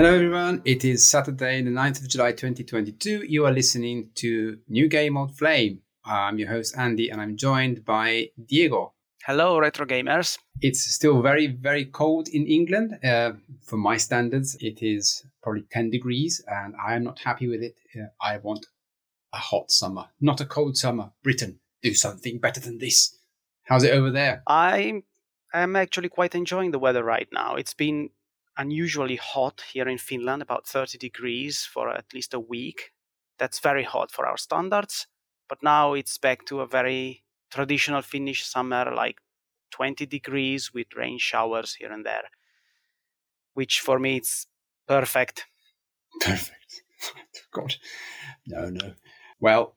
Hello, everyone. It is Saturday, the 9th of July, 2022. You are listening to New Game Old Flame. I'm your host, Andy, and I'm joined by Diego. Hello, retro gamers. It's still very, very cold in England. Uh, for my standards, it is probably 10 degrees, and I am not happy with it. Uh, I want a hot summer, not a cold summer. Britain, do something better than this. How's it over there? I am actually quite enjoying the weather right now. It's been unusually hot here in Finland, about 30 degrees for at least a week. That's very hot for our standards. But now it's back to a very traditional Finnish summer, like 20 degrees with rain showers here and there, which for me it's perfect. Perfect. God. No, no. Well,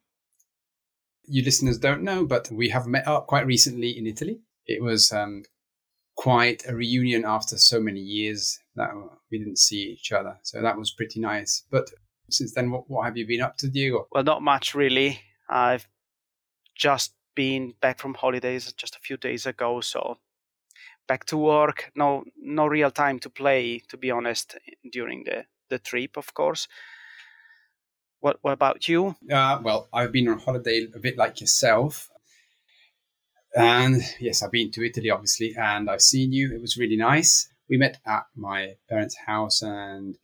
you listeners don't know, but we have met up quite recently in Italy. It was um, quite a reunion after so many years that we didn't see each other. So that was pretty nice. But since then, what, what have you been up to, Diego? Well, not much really. I've just been back from holidays just a few days ago, so back to work. No, no real time to play, to be honest, during the the trip, of course. What, what about you? Uh, well, I've been on holiday a bit like yourself. And yes, I've been to Italy, obviously, and I've seen you. It was really nice. We met at my parents' house, and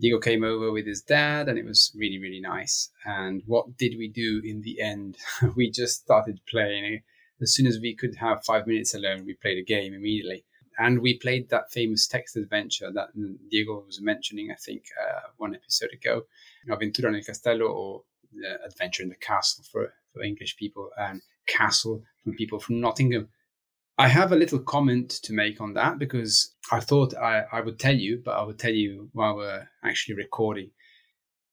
Diego came over with his dad, and it was really, really nice. And what did we do in the end? we just started playing. As soon as we could have five minutes alone, we played a game immediately. And we played that famous text adventure that Diego was mentioning, I think, uh, one episode ago, Avventura nel Castello, or the Adventure in the Castle for, for English people. And Castle from people from Nottingham. I have a little comment to make on that because I thought I, I would tell you, but I would tell you while we're actually recording.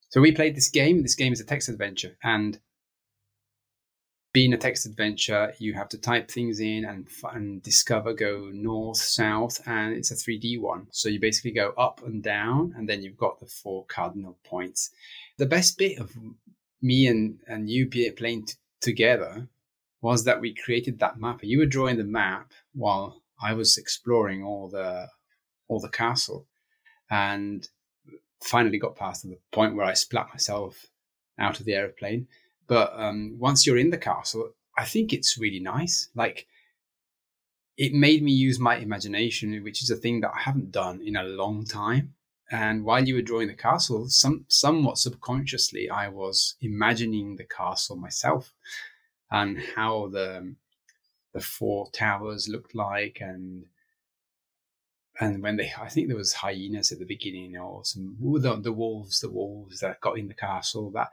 So we played this game. This game is a text adventure, and being a text adventure, you have to type things in and, and discover, go north, south, and it's a 3D one. So you basically go up and down, and then you've got the four cardinal points. The best bit of me and, and you playing t- together was that we created that map. You were drawing the map while I was exploring all the all the castle, and finally got past the point where I splat myself out of the airplane. But um, once you're in the castle, I think it's really nice. Like it made me use my imagination, which is a thing that I haven't done in a long time. And while you were drawing the castle, some somewhat subconsciously, I was imagining the castle myself and how the the four towers looked like and and when they I think there was hyenas at the beginning or some the, the wolves the wolves that got in the castle that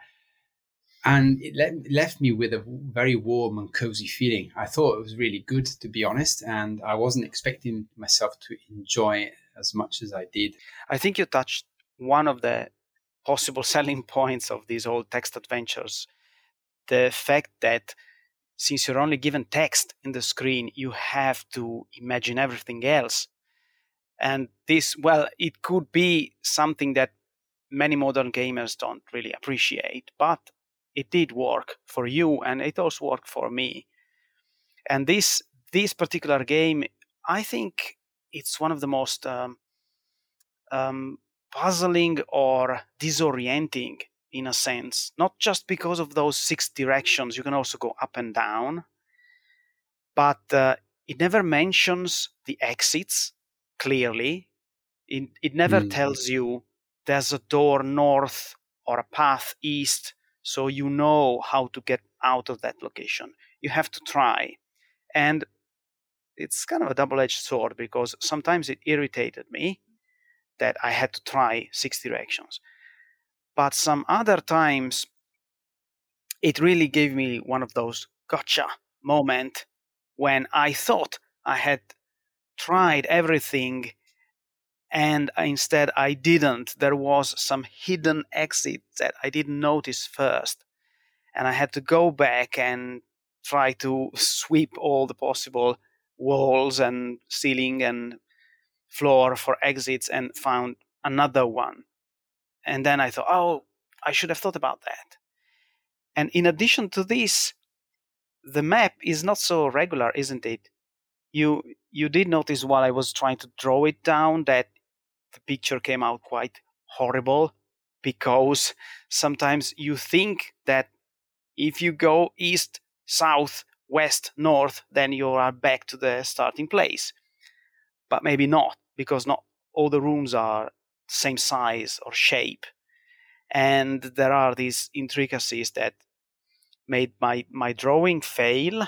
and it le- left me with a very warm and cozy feeling. I thought it was really good, to be honest, and I wasn't expecting myself to enjoy it as much as I did. I think you touched one of the possible selling points of these old text adventures the fact that since you're only given text in the screen, you have to imagine everything else. And this, well, it could be something that many modern gamers don't really appreciate, but it did work for you and it also worked for me. And this this particular game, I think it's one of the most um, um, puzzling or disorienting in a sense, not just because of those six directions, you can also go up and down, but uh, it never mentions the exits clearly. It, it never mm. tells you there's a door north or a path east, so you know how to get out of that location. You have to try. And it's kind of a double edged sword because sometimes it irritated me that I had to try six directions but some other times it really gave me one of those gotcha moment when I thought I had tried everything and instead I didn't. There was some hidden exit that I didn't notice first. And I had to go back and try to sweep all the possible walls and ceiling and floor for exits and found another one And then I thought, oh, I should have thought about that. And in addition to this, the map is not so regular, isn't it? You you did notice while I was trying to draw it down that the picture came out quite horrible because sometimes you think that if you go east, south, west, north, then you are back to the starting place. But maybe not, because not all the rooms are same size or shape. And there are these intricacies that made my, my drawing fail,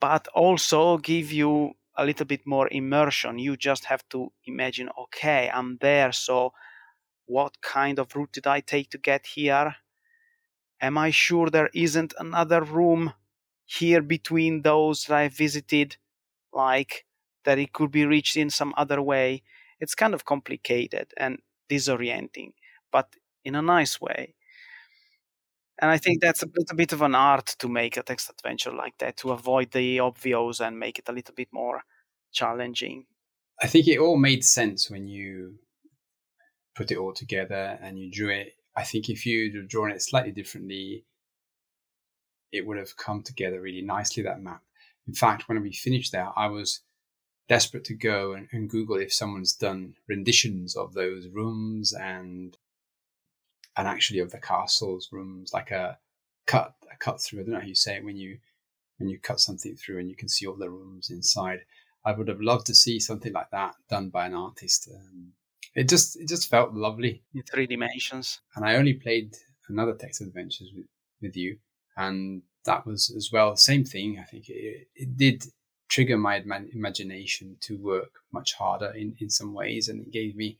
but also give you a little bit more immersion. You just have to imagine, okay, I'm there, so what kind of route did I take to get here? Am I sure there isn't another room here between those that I visited? Like that it could be reached in some other way. It's kind of complicated and disorienting, but in a nice way. And I think that's a, a bit of an art to make a text adventure like that, to avoid the obvious and make it a little bit more challenging. I think it all made sense when you put it all together and you drew it. I think if you'd have drawn it slightly differently, it would have come together really nicely, that map. In fact, when we finished that, I was desperate to go and, and Google if someone's done renditions of those rooms and and actually of the castle's rooms, like a cut a cut through. I don't know how you say it when you when you cut something through and you can see all the rooms inside. I would have loved to see something like that done by an artist. Um, it just it just felt lovely in three dimensions. And I only played another text adventures with, with you, and that was as well the same thing. I think it, it did trigger my imagination to work much harder in, in some ways, and it gave me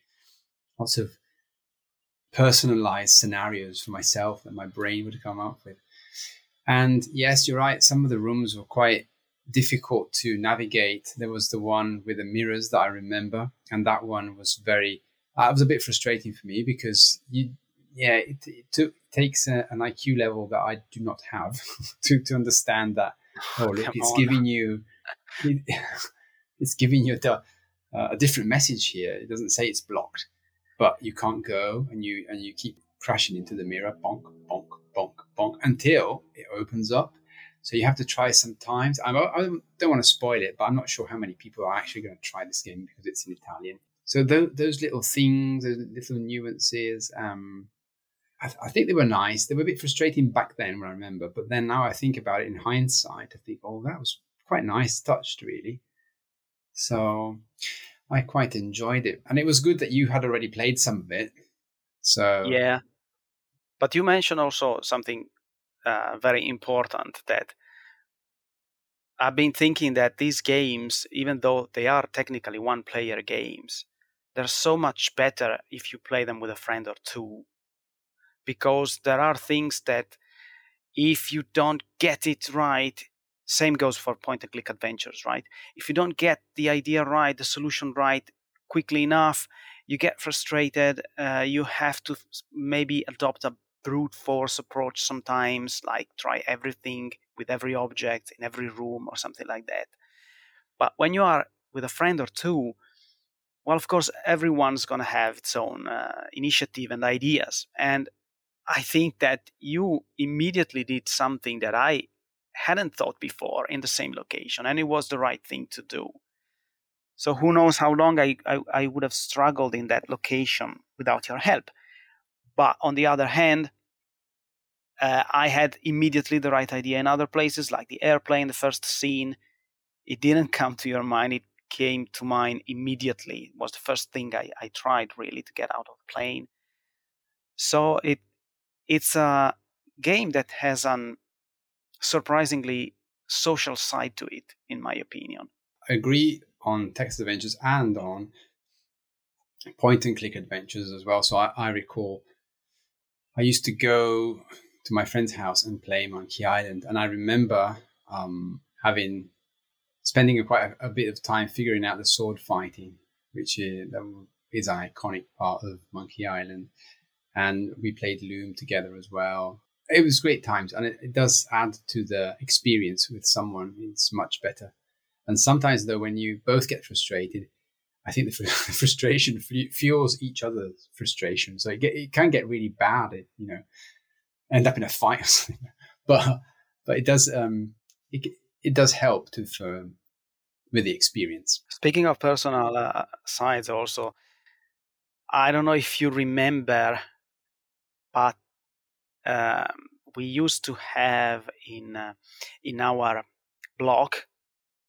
lots of personalized scenarios for myself that my brain would come up with. And yes, you're right. Some of the rooms were quite difficult to navigate. There was the one with the mirrors that I remember, and that one was very. It was a bit frustrating for me because you, yeah, it, it, took, it takes a, an IQ level that I do not have to to understand that. Oh, look, it's on. giving you, it, it's giving you the, uh, a different message here. It doesn't say it's blocked, but you can't go, and you and you keep crashing into the mirror, bonk, bonk, bonk, bonk, until it opens up so you have to try sometimes. I don't want to spoil it, but I'm not sure how many people are actually going to try this game because it's in Italian. So those, those little things, those little nuances, um, I, th- I, think they were nice. They were a bit frustrating back then, when I remember. But then now I think about it in hindsight, I think, oh, that was quite nice touched, really. So I quite enjoyed it, and it was good that you had already played some of it. So yeah, but you mentioned also something uh, very important that I've been thinking that these games, even though they are technically one player games, they're so much better if you play them with a friend or two. Because there are things that if you don't get it right, same goes for point and click adventures, right? If you don't get the idea right, the solution right quickly enough, you get frustrated. Uh, you have to maybe adopt a brute force approach sometimes, like try everything with every object in every room or something like that. But when you are with a friend or two, well, of course, everyone's going to have its own uh, initiative and ideas. And I think that you immediately did something that I hadn't thought before in the same location, and it was the right thing to do. So who knows how long I, I, I would have struggled in that location without your help. But on the other hand, uh, I had immediately the right idea in other places, like the airplane, the first scene. It didn't come to your mind, it came to mind immediately. It was the first thing I, I tried really to get out of the plane. So it it's a game that has an surprisingly social side to it, in my opinion. I agree on text adventures and on point and click adventures as well. So I, I recall I used to go to my friend's house and play Monkey Island, and I remember um, having spending quite a, a, bit of time figuring out the sword fighting, which is, is an iconic part of Monkey Island, and we played Loom together as well. It was great times, and it, it does add to the experience with someone. It's much better. And sometimes, though, when you both get frustrated, I think the frustration fuels each other's frustration. So it, get, it can get really bad, it, you know, end up in a fight or something. But but it does um, it it does help to with the experience. Speaking of personal uh, sides, also, I don't know if you remember, but um, we used to have in uh, in our block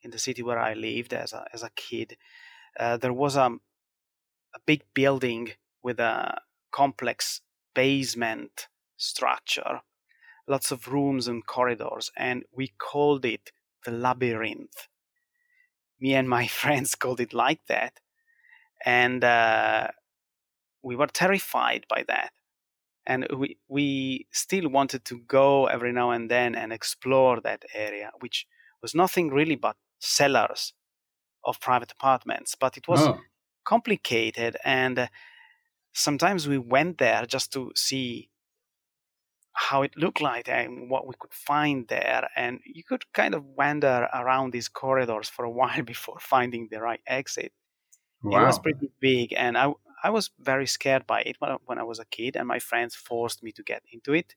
in the city where I lived as a as a kid, uh, there was a a big building with a complex basement structure, lots of rooms and corridors, and we called it the labyrinth. Me and my friends called it like that, and uh, we were terrified by that. And we we still wanted to go every now and then and explore that area, which was nothing really but cellars of private apartments. But it was oh. complicated, and uh, sometimes we went there just to see how it looked like and what we could find there. And you could kind of wander around these corridors for a while before finding the right exit. Wow. It was pretty big, and I I was very scared by it when, I was a kid, and my friends forced me to get into it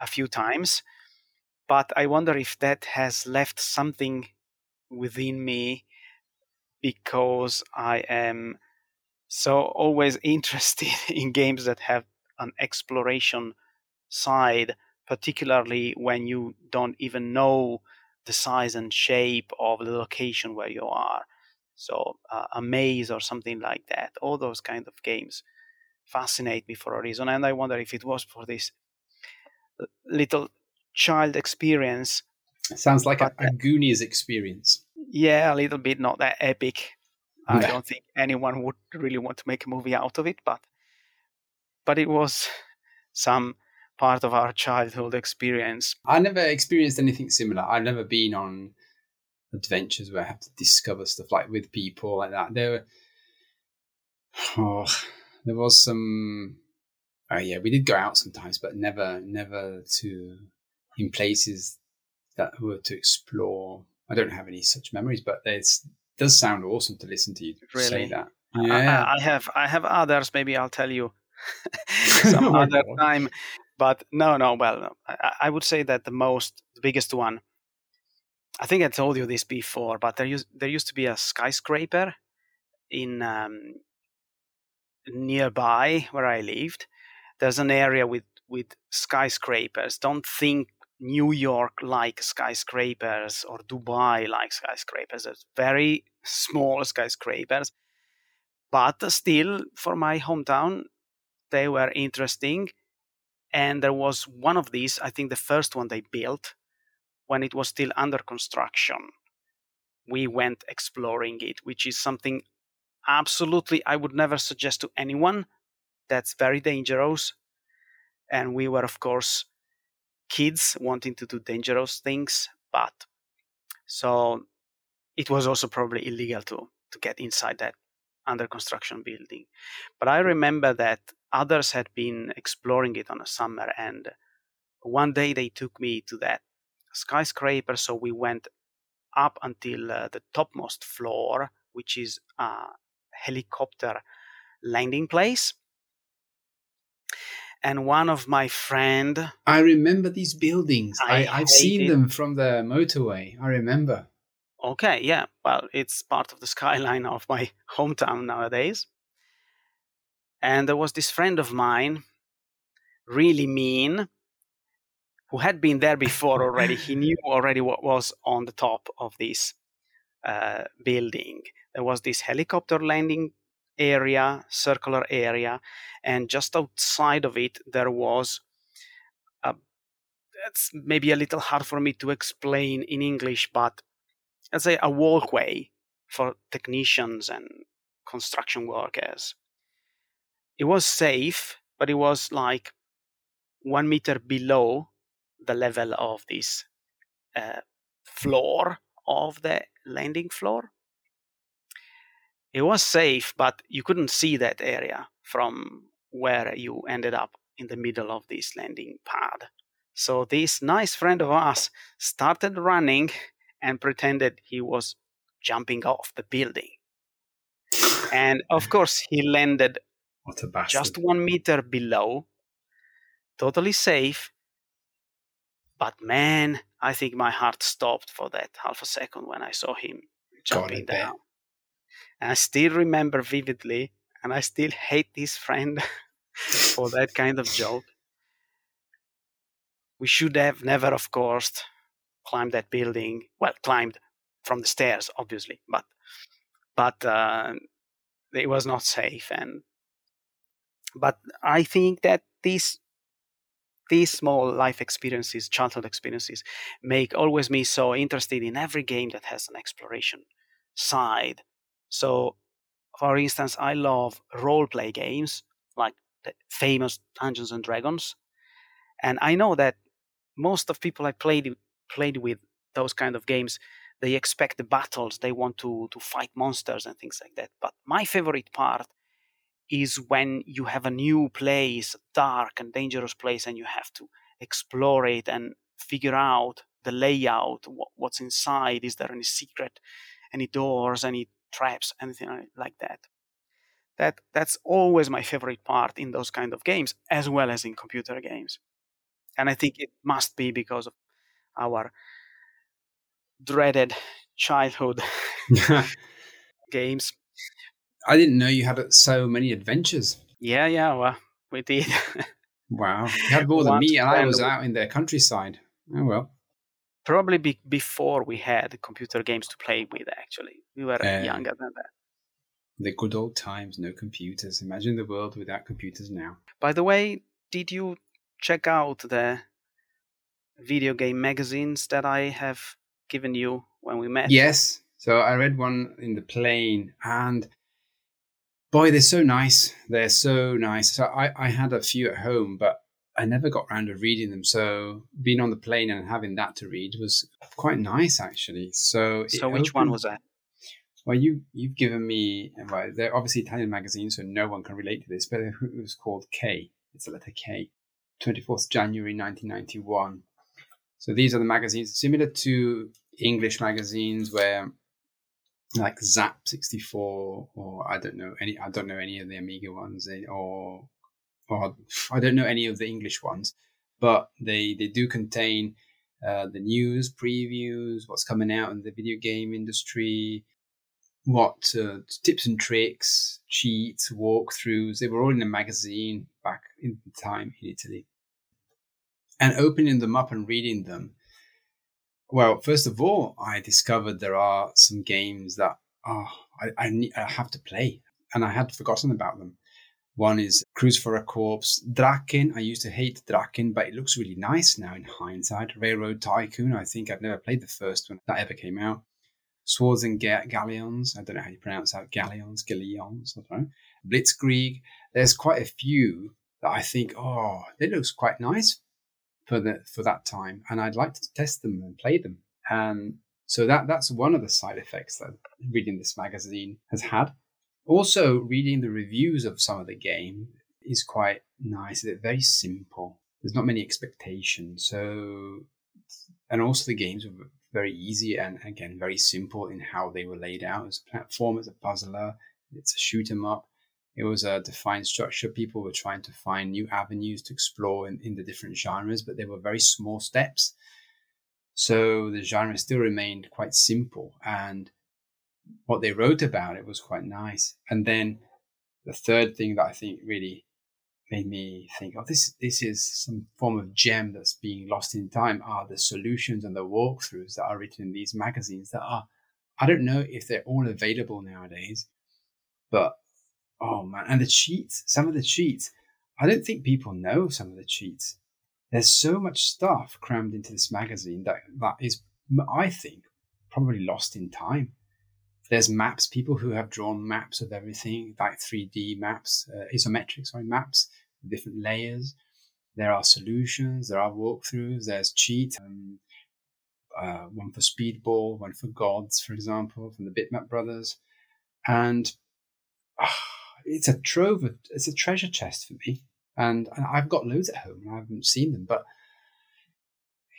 a few times. But I wonder if that has left something within me because I am so always interested in games that have an exploration side, particularly when you don't even know the size and shape of the location where you are. So uh, a maze or something like that. All those kind of games fascinate me for a reason, and I wonder if it was for this little child experience. sounds like a, a Goonies experience. Yeah, a little bit, not that epic. I don't think anyone would really want to make a movie out of it, but but it was some part of our childhood experience. I never experienced anything similar. I've never been on adventures where I have to discover stuff like with people like that. There, oh, there was some. Oh yeah, we did go out sometimes, but never, never to in places that were to explore. I don't have any such memories, but it does sound awesome to listen to you really? say that. Yeah, I, I, have I have others. Maybe I'll tell you some other time. But no, no. Well, I, I, would say that the most, the biggest one. I think I told you this before, but there used there used to be a skyscraper in um, nearby where I lived. There's an area with with skyscrapers. Don't think New York like skyscrapers or Dubai like skyscrapers. It's very small skyscrapers, but still, for my hometown, they were interesting. And there was one of these, I think the first one they built when it was still under construction. We went exploring it, which is something absolutely I would never suggest to anyone. That's very dangerous. And we were, of course, kids wanting to do dangerous things, but so it was also probably illegal to to get inside that under construction building. But I remember that others had been exploring it on a summer, and one day they took me to that skyscraper. So we went up until uh, the topmost floor, which is a helicopter landing place. And one of my friend, I remember these buildings. I, I have seen them from the motorway. I remember. Okay, yeah. Well, it's part of the skyline of my hometown nowadays. And there was this friend of mine, really mean, who had been there before already. he knew already what was on the top of this uh, building. There was this helicopter landing area, circular area, and just outside of it, there was a, it's maybe a little hard for me to explain in English, but let's say a walkway for technicians and construction workers. It was safe, but it was like one meter below the level of this uh, floor of the landing floor. It was safe, but you couldn't see that area from where you ended up in the middle of this landing pad. So this nice friend of ours started running and pretended he was jumping off the building. and of course, he landed just one meter below, totally safe. But man, I think my heart stopped for that half a second when I saw him jumping down. And I still remember vividly, and I still hate this friend for that kind of joke. We should have never, of course, climbed that building. Well, climbed from the stairs, obviously, but but uh, it was not safe. And but I think that these these small life experiences, childhood experiences, make always me so interested in every game that has an exploration side. So, for instance, I love role play games like the famous Dungeons and Dragons, and I know that most of people I played played with those kind of games they expect the battles they want to to fight monsters and things like that but my favorite part is when you have a new place dark and dangerous place and you have to explore it and figure out the layout what, what's inside is there any secret any doors any traps anything like that that that's always my favorite part in those kind of games as well as in computer games and i think it must be because of our dreaded childhood games. I didn't know you had so many adventures. Yeah, yeah, well, we did. wow, you had more than me, and I was out in the countryside. Oh well. Probably be- before we had computer games to play with. Actually, we were uh, younger than that. The good old times, no computers. Imagine the world without computers now. By the way, did you check out the video game magazines that I have given you when we met? Yes. So I read one in the plane, and boy, they're so nice. They're so nice. So I, I had a few at home, but I never got around to reading them. So being on the plane and having that to read was quite nice, actually. So so which opened, one was that? Well, you you've given me well, they're obviously Italian magazines, so no one can relate to this, but it was called K. It's the letter K. 24th January 1991. So these are the magazines similar to English magazines where like Zap 64 or I don't know any I don't know any of the Amiga ones or or I don't know any of the English ones, but they they do contain uh, the news, previews, what's coming out in the video game industry, what uh, tips and tricks, cheats, walkthroughs. They were all in a magazine back in the time in Italy and opening them up and reading them. Well, first of all, I discovered there are some games that oh, I, I, I have to play, and I had forgotten about them. One is Cruise for a Corpse, Drakkhen. I used to hate Drakkhen, but it looks really nice now in hindsight. Railroad Tycoon. I think I've never played the first one that ever came out. Swords and Ga- Galleons. I don't know how you pronounce that. Galleons, Galleons. I don't know. Blitzkrieg. There's quite a few that I think, oh, it looks quite nice for the for that time, and I'd like to test them and play them. And so that that's one of the side effects that reading this magazine has had. Also, reading the reviews of some of the game is quite nice. They're very simple. There's not many expectations. So, and also the games were very easy and again very simple in how they were laid out as a platform, as a puzzler. It's a shoot 'em up it was a defined structure. People were trying to find new avenues to explore in, in the different genres, but they were very small steps. So the genre still remained quite simple. And what they wrote about it was quite nice. And then the third thing that I think really made me think, oh, this this is some form of gem that's being lost in time are the solutions and the walkthroughs that are written in these magazines that are I don't know if they're all available nowadays, but Oh man, and the cheats, some of the cheats. I don't think people know some of the cheats. There's so much stuff crammed into this magazine that that is, I think, probably lost in time. There's maps, people who have drawn maps of everything, like 3D maps, uh, isometric, sorry, maps, different layers. There are solutions, there are walkthroughs, there's cheat, um, uh, one for Speedball, one for Gods, for example, from the Bitmap brothers. And uh, it's a trove of, it's a treasure chest for me. And, and I've got loads at home I haven't seen them. But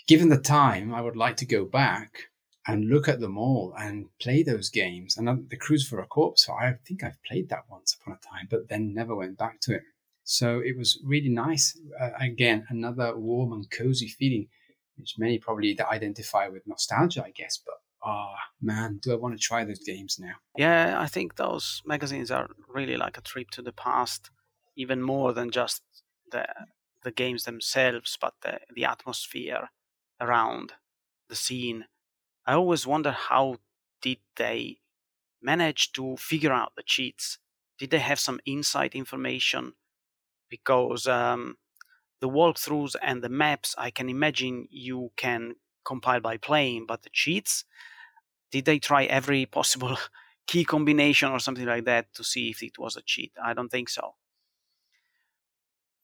given the time, I would like to go back and look at them all and play those games. And the Cruise for a Corpse, I think I've played that once upon a time, but then never went back to it. So it was really nice. Uh, again, another warm and cozy feeling, which many probably identify with nostalgia, I guess. But oh man, do I want to try those games now? Yeah, I think those magazines are really like a trip to the past, even more than just the the games themselves, but the, the atmosphere around the scene I always wonder how did they manage to figure out the cheats? Did they have some inside information? Because um, the walkthroughs and the maps, I can imagine you can compile by playing, but the cheats, did they try every possible key combination or something like that to see if it was a cheat? I don't think so.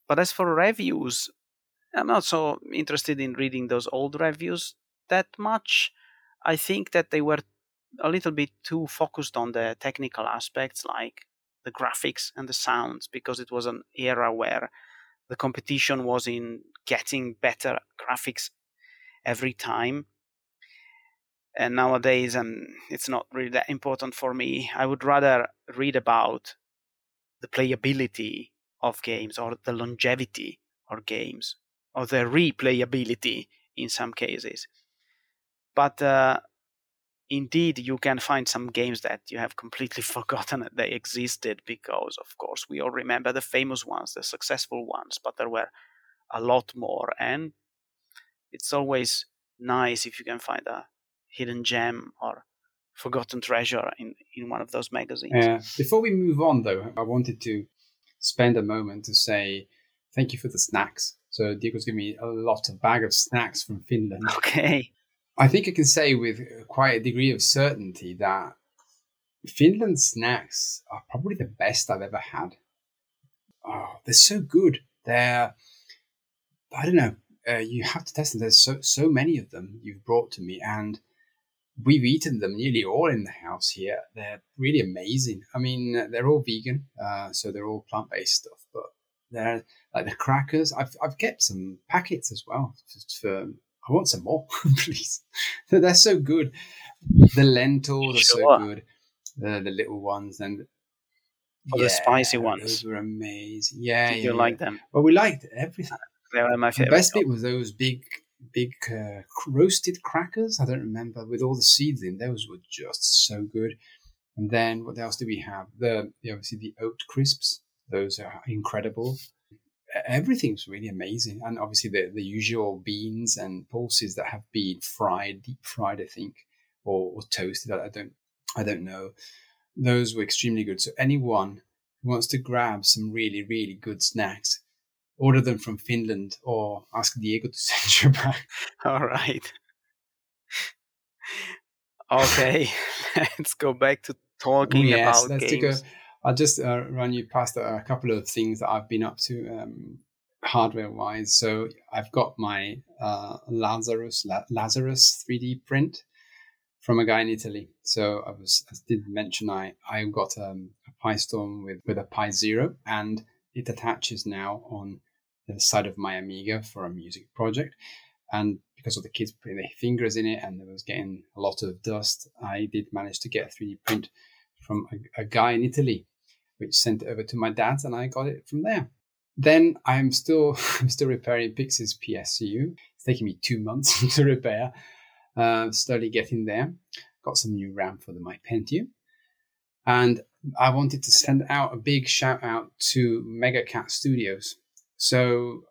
But as for reviews, I'm not so interested in reading those old reviews that much. I think that they were a little bit too focused on the technical aspects like the graphics and the sounds because it was an era where the competition was in getting better graphics every time and nowadays um, it's not really that important for me i would rather read about the playability of games or the longevity of games or the replayability in some cases but uh, indeed, you can find some games that you have completely forgotten that they existed because, of course, we all remember the famous ones, the successful ones, but there were a lot more. And it's always nice if you can find a hidden gem or forgotten treasure in, in one of those magazines. Yeah. Before we move on, though, I wanted to spend a moment to say thank you for the snacks. So Diego's given me a lot of bag of snacks from Finland. Okay. I think I can say with quite a degree of certainty that Finland snacks are probably the best I've ever had. Oh, they're so good. They're, I don't know, uh, you have to test them. There's so, so many of them you've brought to me, and we've eaten them nearly all in the house here. They're really amazing. I mean, they're all vegan, uh, so they're all plant based stuff, but they're like the crackers. I've, I've kept some packets as well just for I want some more, please. They're so good. The lentils sure. are so good. The the little ones and oh, yeah, the spicy ones. Those were amazing. Yeah, Did yeah, you like them? Well, we liked everything. They were my favorite. The best bit was those big, big uh, roasted crackers. I don't remember with all the seeds in. Those were just so good. And then what else do we have? The, the obviously the oat crisps. Those are incredible everything's really amazing. And obviously the, the usual beans and pulses that have been fried, deep fried, I think, or, or toasted. I don't, I don't know. Those were extremely good. So anyone who wants to grab some really, really good snacks, order them from Finland or ask Diego to send you back. All right. okay, let's go back to talking yes, about let's games. Take a, I'll just uh, run you past a, couple of things that I've been up to um, hardware wise. So I've got my uh, Lazarus La- Lazarus 3D print from a guy in Italy. So I was I did mention I I got um, a PiStorm with with a Pi Zero, and it attaches now on the side of my Amiga for a music project. And because of the kids putting their fingers in it and there was getting a lot of dust, I did manage to get a 3D print from a, a guy in Italy which sent it over to my dad's, and I got it from there. Then I'm still I'm still repairing Pix's PSU. It's taking me two months to repair. Uh, slowly getting there. Got some new RAM for the my Pentium, and I wanted to send out a big shout out to Mega Cat Studios. So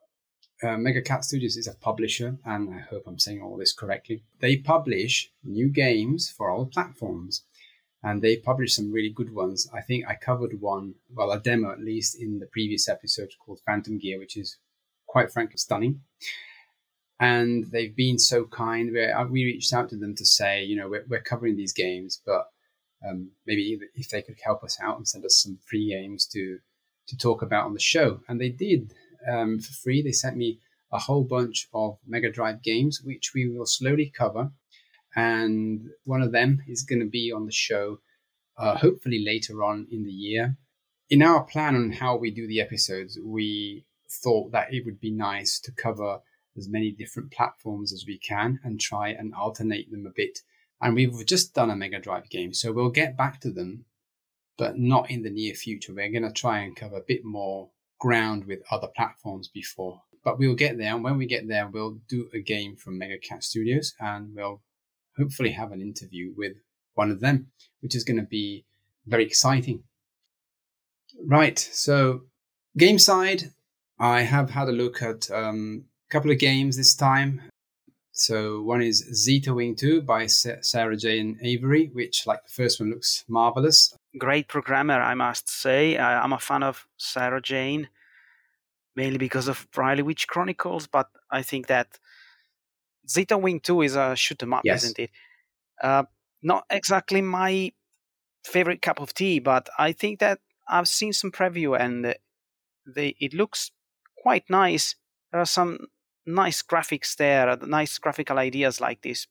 uh, Mega Cat Studios is a publisher, and I hope I'm saying all this correctly. They publish new games for all platforms and they publish some really good ones. I think I covered one, well, a demo at least, in the previous episode called Phantom Gear, which is quite frankly stunning. And they've been so kind. We, uh, reached out to them to say, you know, we're, we're covering these games, but um, maybe if they could help us out and send us some free games to to talk about on the show. And they did um, for free. They sent me a whole bunch of Mega Drive games, which we will slowly cover and one of them is going to be on the show, uh, hopefully later on in the year. In our plan on how we do the episodes, we thought that it would be nice to cover as many different platforms as we can and try and alternate them a bit And we've just done a Mega Drive game, so we'll get back to them, but not in the near future. We're going to try and cover a bit more ground with other platforms before. But we'll get there, and when we get there, we'll do a game from Mega Cat Studios, and we'll hopefully have an interview with one of them, which is going to be very exciting. Right, so game side, I have had a look at um, a couple of games this time. So one is Zeta Wing 2 by Sarah Jane Avery, which, like the first one, looks marvelous. Great programmer, I must say. I'm a fan of Sarah Jane, mainly because of Briley Witch Chronicles, but I think that Zeta Wing 2 is a shoot 'em up, yes. isn't it? Uh, not exactly my favorite cup of tea, but I think that I've seen some preview and they, it looks quite nice. There are some nice graphics there, nice graphical ideas like this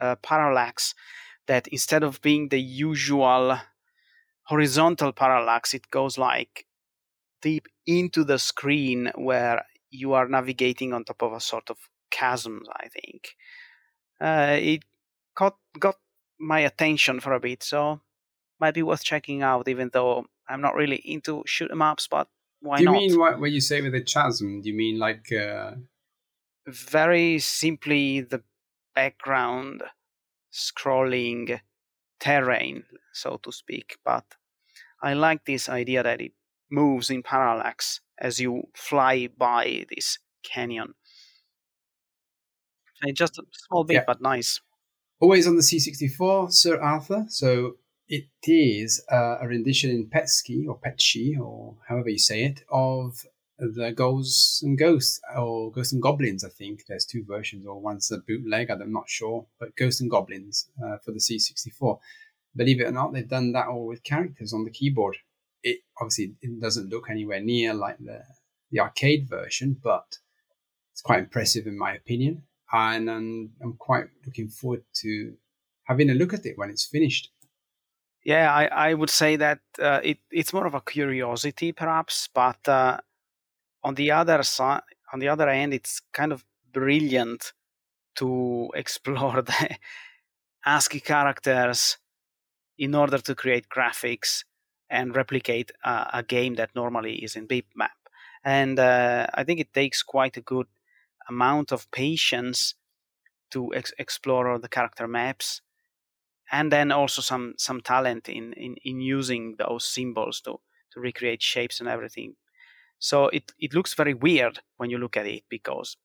uh, parallax that instead of being the usual horizontal parallax, it goes like deep into the screen where you are navigating on top of a sort of chasm, I think. Uh, it got, got my attention for a bit, so might be worth checking out, even though I'm not really into shoot 'em ups, but why not? do you not? mean what, when you say with a chasm? Do you mean like uh, very simply the background scrolling terrain, so to speak. But I like this idea that it moves in parallax as you fly by this canyon. And just a small bit, yeah. but nice. Always on the C64, Sir Arthur. So it is uh, a rendition in Petsky or Petshi or however you say it of the Ghosts and Ghosts or Ghosts and Goblins. I think there's two versions, or one's a bootleg. I'm not sure, but Ghosts and Goblins uh, for the C64. Believe it or not, they've done that all with characters on the keyboard. It obviously it doesn't look anywhere near like the the arcade version, but it's quite impressive in my opinion, and I'm, I'm quite looking forward to having a look at it when it's finished. Yeah, I, I would say that uh, it, it's more of a curiosity, perhaps, but uh, on the other side, on the other end, it's kind of brilliant to explore the ASCII characters in order to create graphics and replicate a, a game that normally is in bitmap. And uh, I think it takes quite a good amount of patience to ex- explore the character maps and then also some some talent in, in in using those symbols to to recreate shapes and everything so it, it looks very weird when you look at it because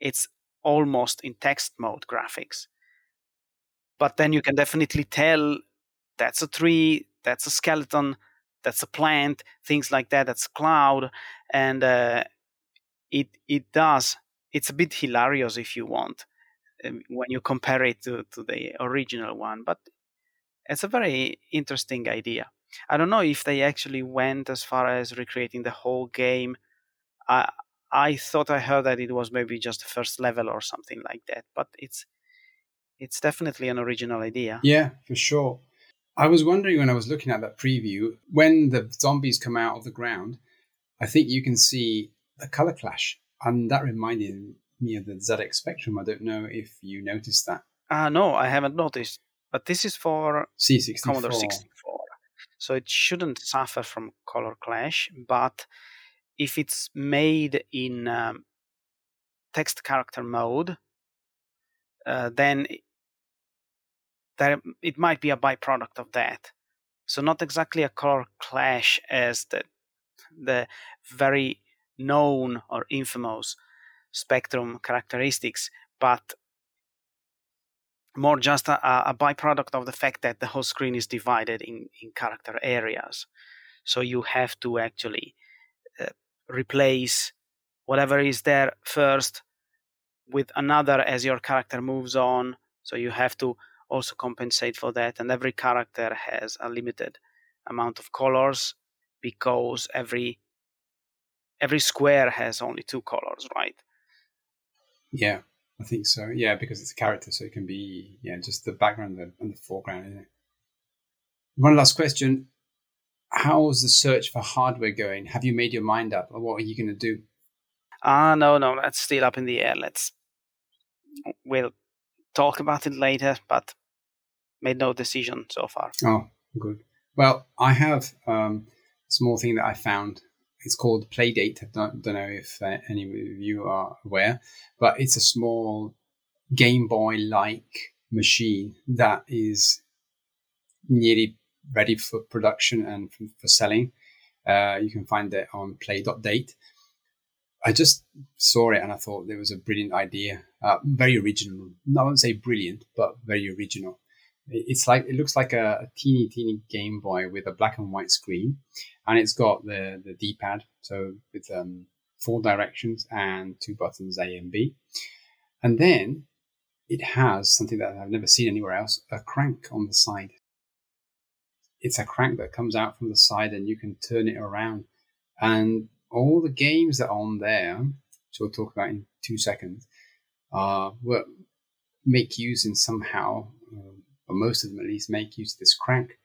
it's almost in text mode graphics. But then you can definitely tell that's a tree, that's a skeleton, that's a plant, things like that. That's a cloud, and uh, it it does. It's a bit hilarious if you want um, when you compare it to, to the original one, but it's a very interesting idea. I don't know if they actually went as far as recreating the whole game. I I thought I heard that it was maybe just the first level or something like that, but it's it's definitely an original idea. Yeah, for sure. I was wondering when I was looking at that preview when the zombies come out of the ground, I think you can see a color clash, and that reminded me of the ZX Spectrum. I don't know if you noticed that. Ah, uh, no, I haven't noticed. But this is for C64. Commodore 64 so it shouldn't suffer from color clash. But if it's made in um, text character mode, uh, then there, it might be a byproduct of that. So not exactly a color clash as the the very known or infamous spectrum characteristics, but more just a, a, byproduct of the fact that the whole screen is divided in, in character areas. So you have to actually uh, replace whatever is there first with another as your character moves on. So you have to also compensate for that. And every character has a limited amount of colors because every every square has only two colors, right? Yeah. I think so. Yeah, because it's a character, so it can be yeah just the background and the, foreground. Isn't it? One last question: How's the search for hardware going? Have you made your mind up, or what are you going to do? Ah, uh, no, no, that's still up in the air. Let's we'll talk about it later, but made no decision so far. Oh, good. Well, I have um, a small thing that I found. It's called Playdate. I don't, don't know if uh, any of you are aware, but it's a small Game Boy like machine that is nearly ready for production and for, for selling. Uh, you can find it on play.date. I just saw it and I thought it was a brilliant idea, uh, very original. I wouldn't say brilliant, but very original. It's like it looks like a, a, teeny teeny Game Boy with a black and white screen, and it's got the the D pad, so with um, four directions and two buttons A and B, and then it has something that I've never seen anywhere else: a crank on the side. It's a crank that comes out from the side and you can turn it around. And all the games that are on there, which we'll talk about in two seconds, uh, will make use in somehow, or most of them at least, make use of this crank.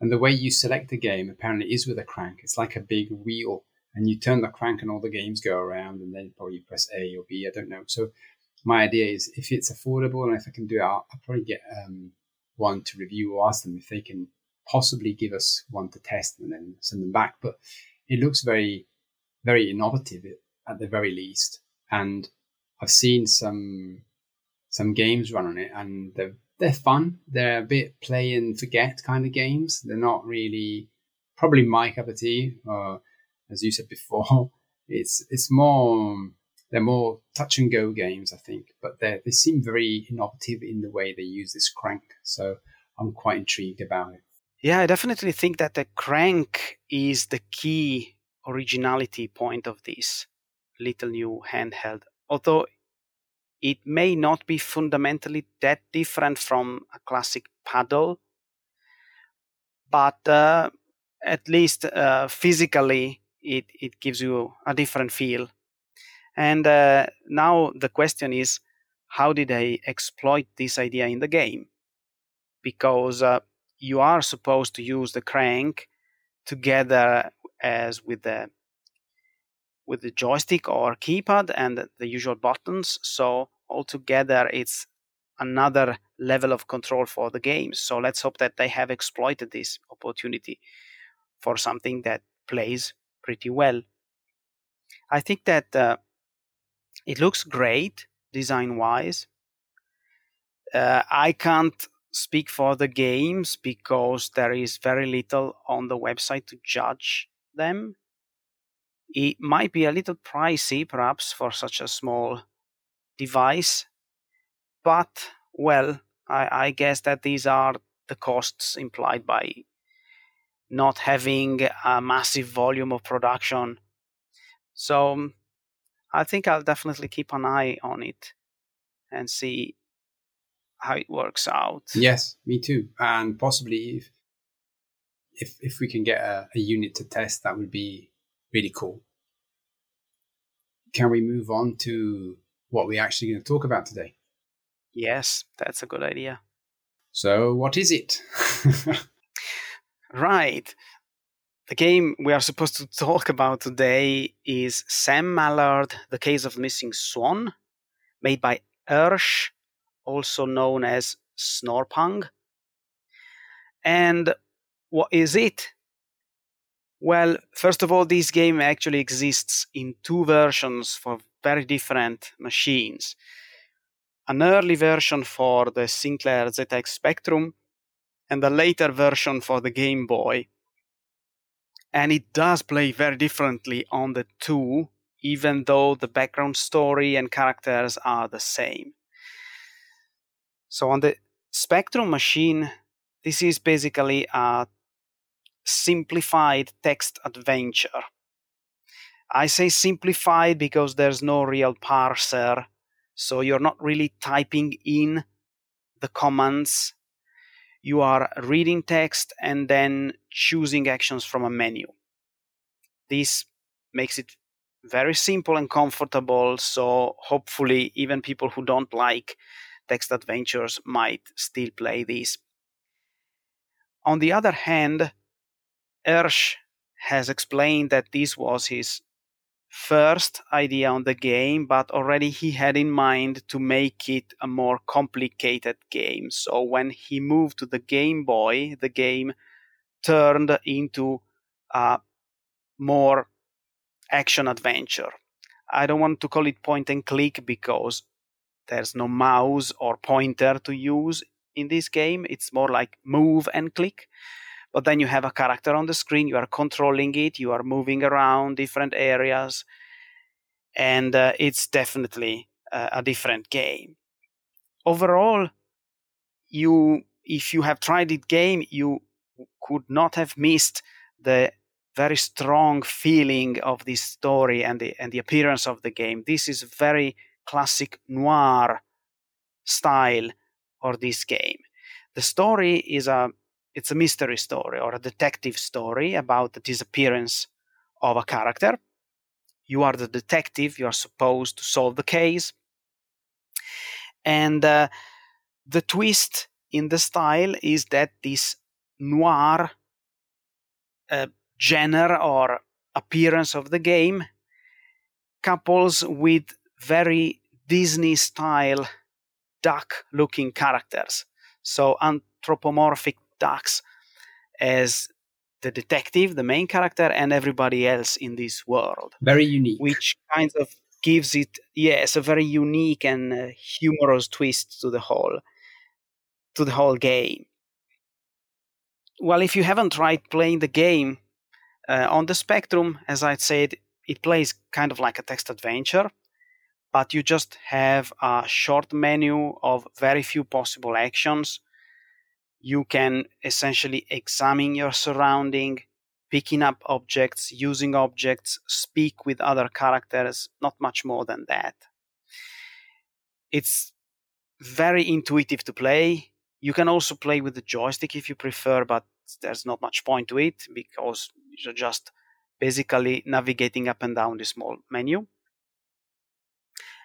And the way you select a game apparently is with a crank. It's like a big wheel, and you turn the crank, and all the games go around, and then probably you press A or B. I don't know. So my idea is if it's affordable and if I can do it, I'll, I'll probably get um, one to review or ask them if they can possibly give us one to test and then send them back. But it looks very, very innovative at the very least. And I've seen some some games run on it, and they're they're fun. They're a bit play and forget kind of games. They're not really probably my cup of tea. Or as you said before, it's it's more they're more touch and go games, I think. But they they seem very innovative in the way they use this crank. So I'm quite intrigued about it. Yeah, I definitely think that the crank is the key originality point of this little new handheld. Although it may not be fundamentally that different from a classic paddle, but uh, at least uh, physically it, it gives you a different feel. And uh, now the question is how did they exploit this idea in the game? Because uh, you are supposed to use the crank together as with the with the joystick or keypad and the usual buttons. So altogether it's another level of control for the game. So let's hope that they have exploited this opportunity for something that plays pretty well. I think that uh, it looks great design wise uh, i can't speak for the games because there is very little on the website to judge them. It might be a little pricey, perhaps, for such a small device, but well, I, I guess that these are the costs implied by not having a massive volume of production. So um, I think I'll definitely keep an eye on it and see how it works out. Yes, me too. And possibly if if, if we can get a, a unit to test, that would be really cool. Can we move on to what we're actually going to talk about today? Yes, that's a good idea. So, what is it? right. The game we are supposed to talk about today is Sam Mallard, The Case of Missing Swan, made by Ersh also known as Snorpung. And what is it? Well, first of all, this game actually exists in two versions for very different machines. An early version for the Sinclair ZX Spectrum, and a later version for the Game Boy. And it does play very differently on the two, even though the background story and characters are the same. So on the Spectrum machine, this is basically a simplified text adventure. I say simplified because there's no real parser, so you're not really typing in the commands. You are reading text and then choosing actions from a menu. This makes it very simple and comfortable, so hopefully, even people who don't like text adventures might still play these. On the other hand, Ersh has explained that this was his first idea on the game, but already he had in mind to make it a more complicated game. So when he moved to the Game Boy, the game turned into a more action adventure. I don't want to call it point and click because there's no mouse or pointer to use in this game. It's more like move and click. But then you have a character on the screen, you are controlling it, you are moving around different areas, and uh, it's definitely uh, a different game. Overall, you if you have tried it game, you could not have missed the very strong feeling of this story and the and the appearance of the game. This is very classic noir style for this game. The story is a it's a mystery story or a detective story about the disappearance of a character. You are the detective, you are supposed to solve the case. And uh, the twist in the style is that this noir uh, genre or appearance of the game couples with very Disney style duck looking characters. So anthropomorphic ducks as the detective, the main character, and everybody else in this world. Very unique. Which kind of gives it, yes, a very unique and uh, humorous twist to the whole to the whole game. Well, if you haven't tried playing the game uh, on the Spectrum, as I said, it plays kind of like a text adventure, but you just have a short menu of very few possible actions you can essentially examine your surrounding, picking up objects, using objects, speak with other characters, not much more than that. It's very intuitive to play. You can also play with the joystick if you prefer, but there's not much point to it because you're just basically navigating up and down the small menu.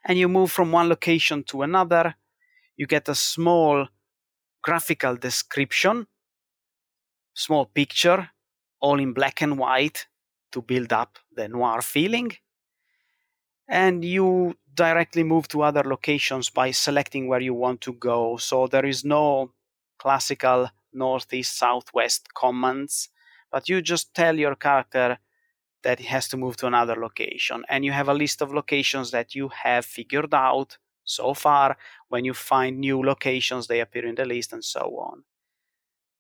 And you move from one location to another. You get a small graphical description, small picture, all in black and white to build up the noir feeling. And you directly move to other locations by selecting where you want to go. So there is no classical northeast, southwest commands, but you just tell your character that it has to move to another location. And you have a list of locations that you have figured out so far, when you find new locations, they appear in the list and so on.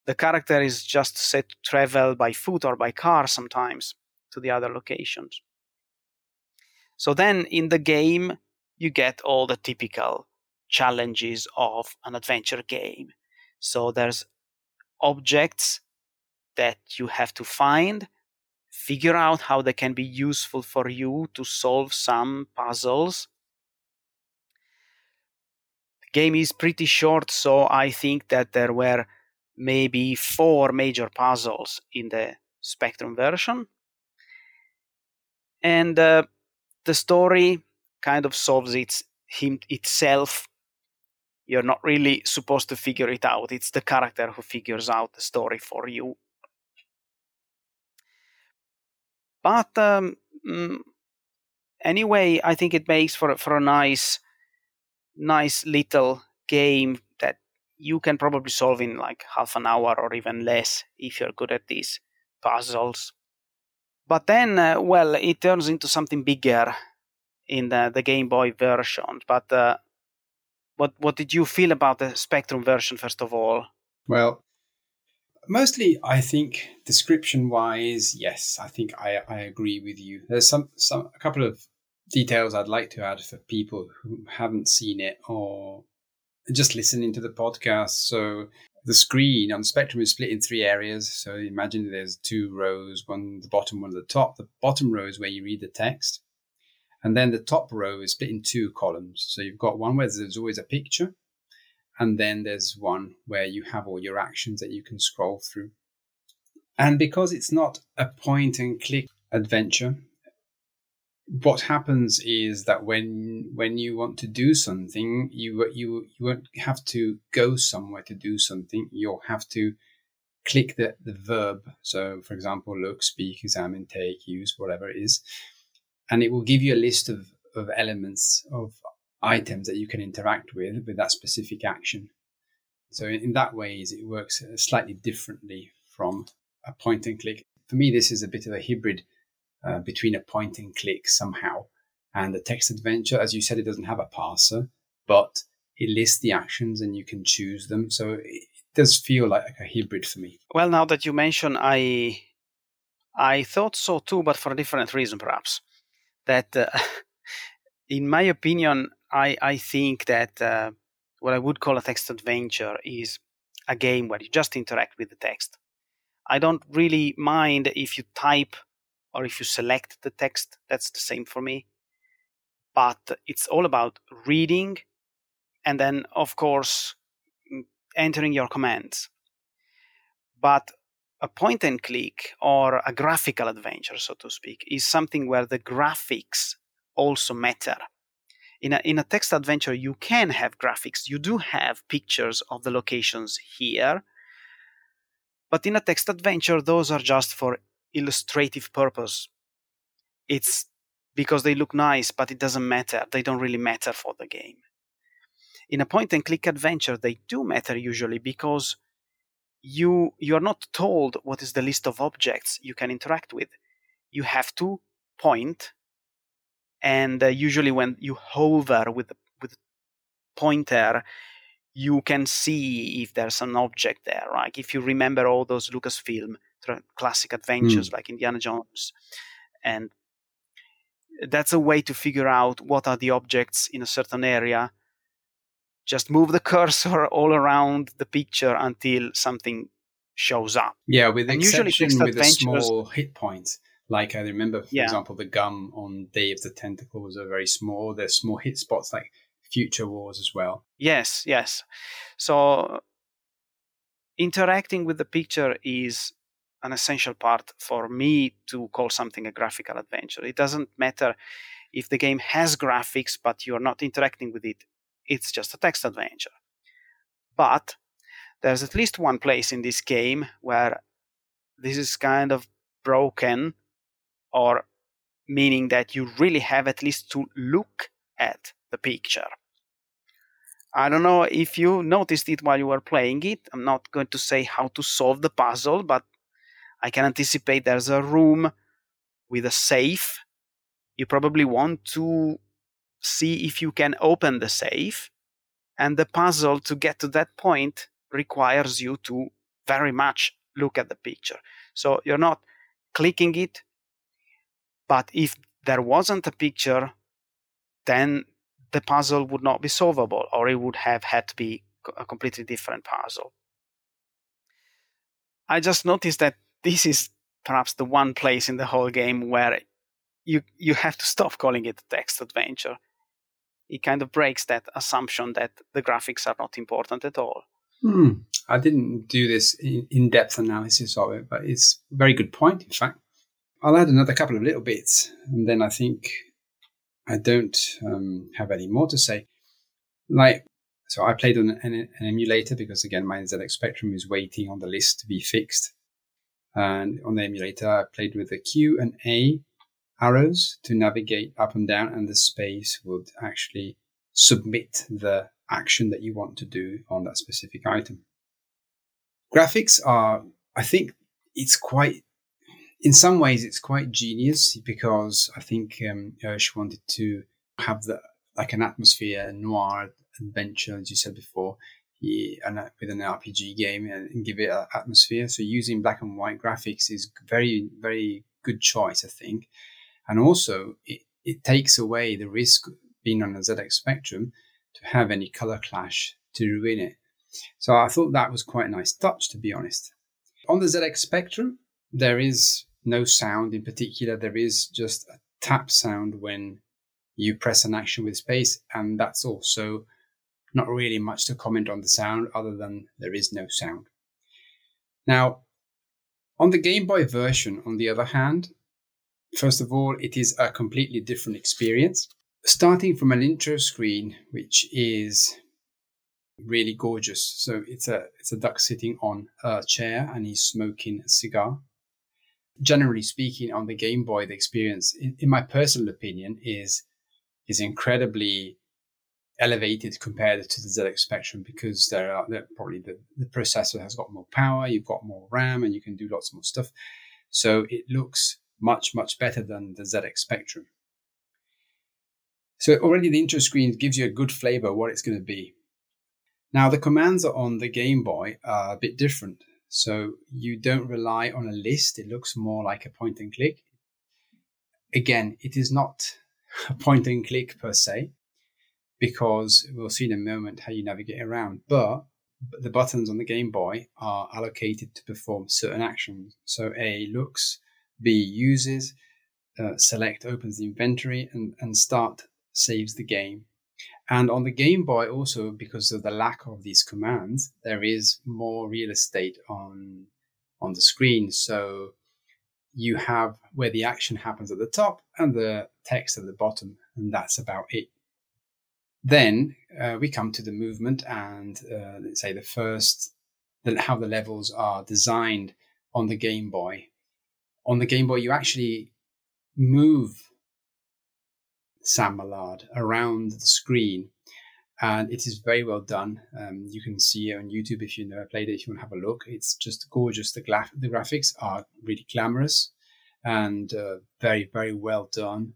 The character is just set to travel by foot or by car sometimes to the other locations. So then in the game, you get all the typical challenges of an adventure game. So there's objects that you have to find, figure out how they can be useful for you to solve some puzzles game is pretty short, so I think that there were maybe four major puzzles in the Spectrum version. And uh, the story kind of solves its, him, itself. You're not really supposed to figure it out, it's the character who figures out the story for you. But um, mm, anyway, I think it makes for, for a nice nice little game that you can probably solve in like half an hour or even less if you're good at these puzzles. But then, uh, well, it turns into something bigger in the, the Game Boy version. But uh, what what did you feel about the Spectrum version first of all? Well, mostly I think description wise, yes, I think I, I agree with you. There's some some a couple of details I'd like to add for people who haven't seen it or just listening to the podcast. So the screen on spectrum is split in three areas. So imagine there's two rows, one the bottom, one at the top. The bottom row is where you read the text. And then the top row is split in two columns. So you've got one where there's always a picture. And then there's one where you have all your actions that you can scroll through. And because it's not a point and click adventure, what happens is that when when you want to do something, you you you won't have to go somewhere to do something. You'll have to click the, the verb. So, for example, look, speak, examine, take, use, whatever it is. and it will give you a list of, of elements of items that you can interact with with that specific action. So in that way, it works slightly differently from a point and click. For me, this is a bit of a hybrid uh, between a point and click somehow and a text adventure. As you said, it doesn't have a parser, but it lists the actions and you can choose them. So it does feel like a hybrid for me. Well, now that you mention, I I thought so too, but for a different reason, perhaps. That, uh, in my opinion, I I think that uh, what I would call a text adventure is a game where you just interact with the text. I don't really mind if you type or if you select the text, that's the same for me. But it's all about reading and then, of course, mm, entering your commands. But a point and click or a graphical adventure, so to speak, is something where the graphics also matter in a, in a text adventure, you can have graphics. You do have pictures of the locations here. But in a text adventure, those are just for illustrative purpose. It's because they look nice, but it doesn't matter. They don't really matter for the game. In a point and click adventure, they do matter usually because you you are not told what is the list of objects you can interact with. You have to point and uh, usually when you hover with with pointer you can see if there's an object there like if you remember all those lucasfilm classic adventures mm. like indiana jones and that's a way to figure out what are the objects in a certain area just move the cursor all around the picture until something shows up yeah with and exception usually with a small hit points like I remember, for yeah. example, the gum on Day of the Tentacles are very small. There's small hit spots like Future Wars as well. Yes, yes. So interacting with the picture is an essential part for me to call something a graphical adventure. It doesn't matter if the game has graphics, but you're not interacting with it. It's just a text adventure. But there's at least one place in this game where this is kind of broken or meaning that you really have at least to look at the picture. I don't know if you noticed it while you were playing it. I'm not going to say how to solve the puzzle, but I can anticipate there's a room with a safe. You probably want to see if you can open the safe. And the puzzle to get to that point requires you to very much look at the picture. So you're not clicking it, but if there wasn't a picture, then the puzzle would not be solvable, or it would have had to be a completely different puzzle. I just noticed that this is perhaps the one place in the whole game where you you have to stop calling it a text adventure. It kind of breaks that assumption that the graphics are not important at all. Hmm. I didn't do this in depth analysis of it, but it's a very good point, in fact. I'll add another couple of little bits, and then I think I don't um, have any more to say. Like, so I played on an, an, emulator because again, my ZX Spectrum is waiting on the list to be fixed. And on the emulator, I played with the Q and A arrows to navigate up and down, and the space would actually submit the action that you want to do on that specific item. Graphics are, I think, it's quite in some ways, it's quite genius because I think um, wanted to have the like an atmosphere, noir adventure, as you said before, Uh, with an RPG game and, and give it an atmosphere. So using black and white graphics is very, very good choice, I think. And also, it, it takes away the risk being on a ZX Spectrum to have any color clash to ruin it. So I thought that was quite a nice touch, to be honest. On the ZX Spectrum, there is no sound in particular. There is just a tap sound when you press an action with space, and that's also not really much to comment on the sound other than there is no sound. Now, on the Game Boy version, on the other hand, first of all, it is a completely different experience. Starting from an intro screen, which is really gorgeous. So it's a it's a duck sitting on a chair and he's smoking a cigar. generally speaking, on the Game Boy, the experience, in, in my personal opinion, is is incredibly elevated compared to the ZX Spectrum because there are probably the, the processor has got more power, you've got more RAM, and you can do lots more stuff. So it looks much much better than the ZX Spectrum. So already the intro screen gives you a good flavor what it's going to be. Now the commands on the Game Boy are a bit different. So you don't rely on a list. It looks more like a point and click. Again, it is not a point and click per se, because we'll see in a moment how you navigate around. But the buttons on the Game Boy are allocated to perform certain actions. So A looks, B uses, uh, select opens the inventory, and, and start saves the game. And on the Game Boy, also because of the lack of these commands, there is more real estate on on the screen. So you have where the action happens at the top and the text at the bottom, and that's about it. Then uh, we come to the movement and uh, let's say the first, the, how the levels are designed on the Game Boy. On the Game Boy, you actually move Sam Mallard around the screen. And it is very well done. Um, you can see it on YouTube if you've never played it, if you want to have a look. It's just gorgeous. The, the graphics are really glamorous and uh, very, very well done.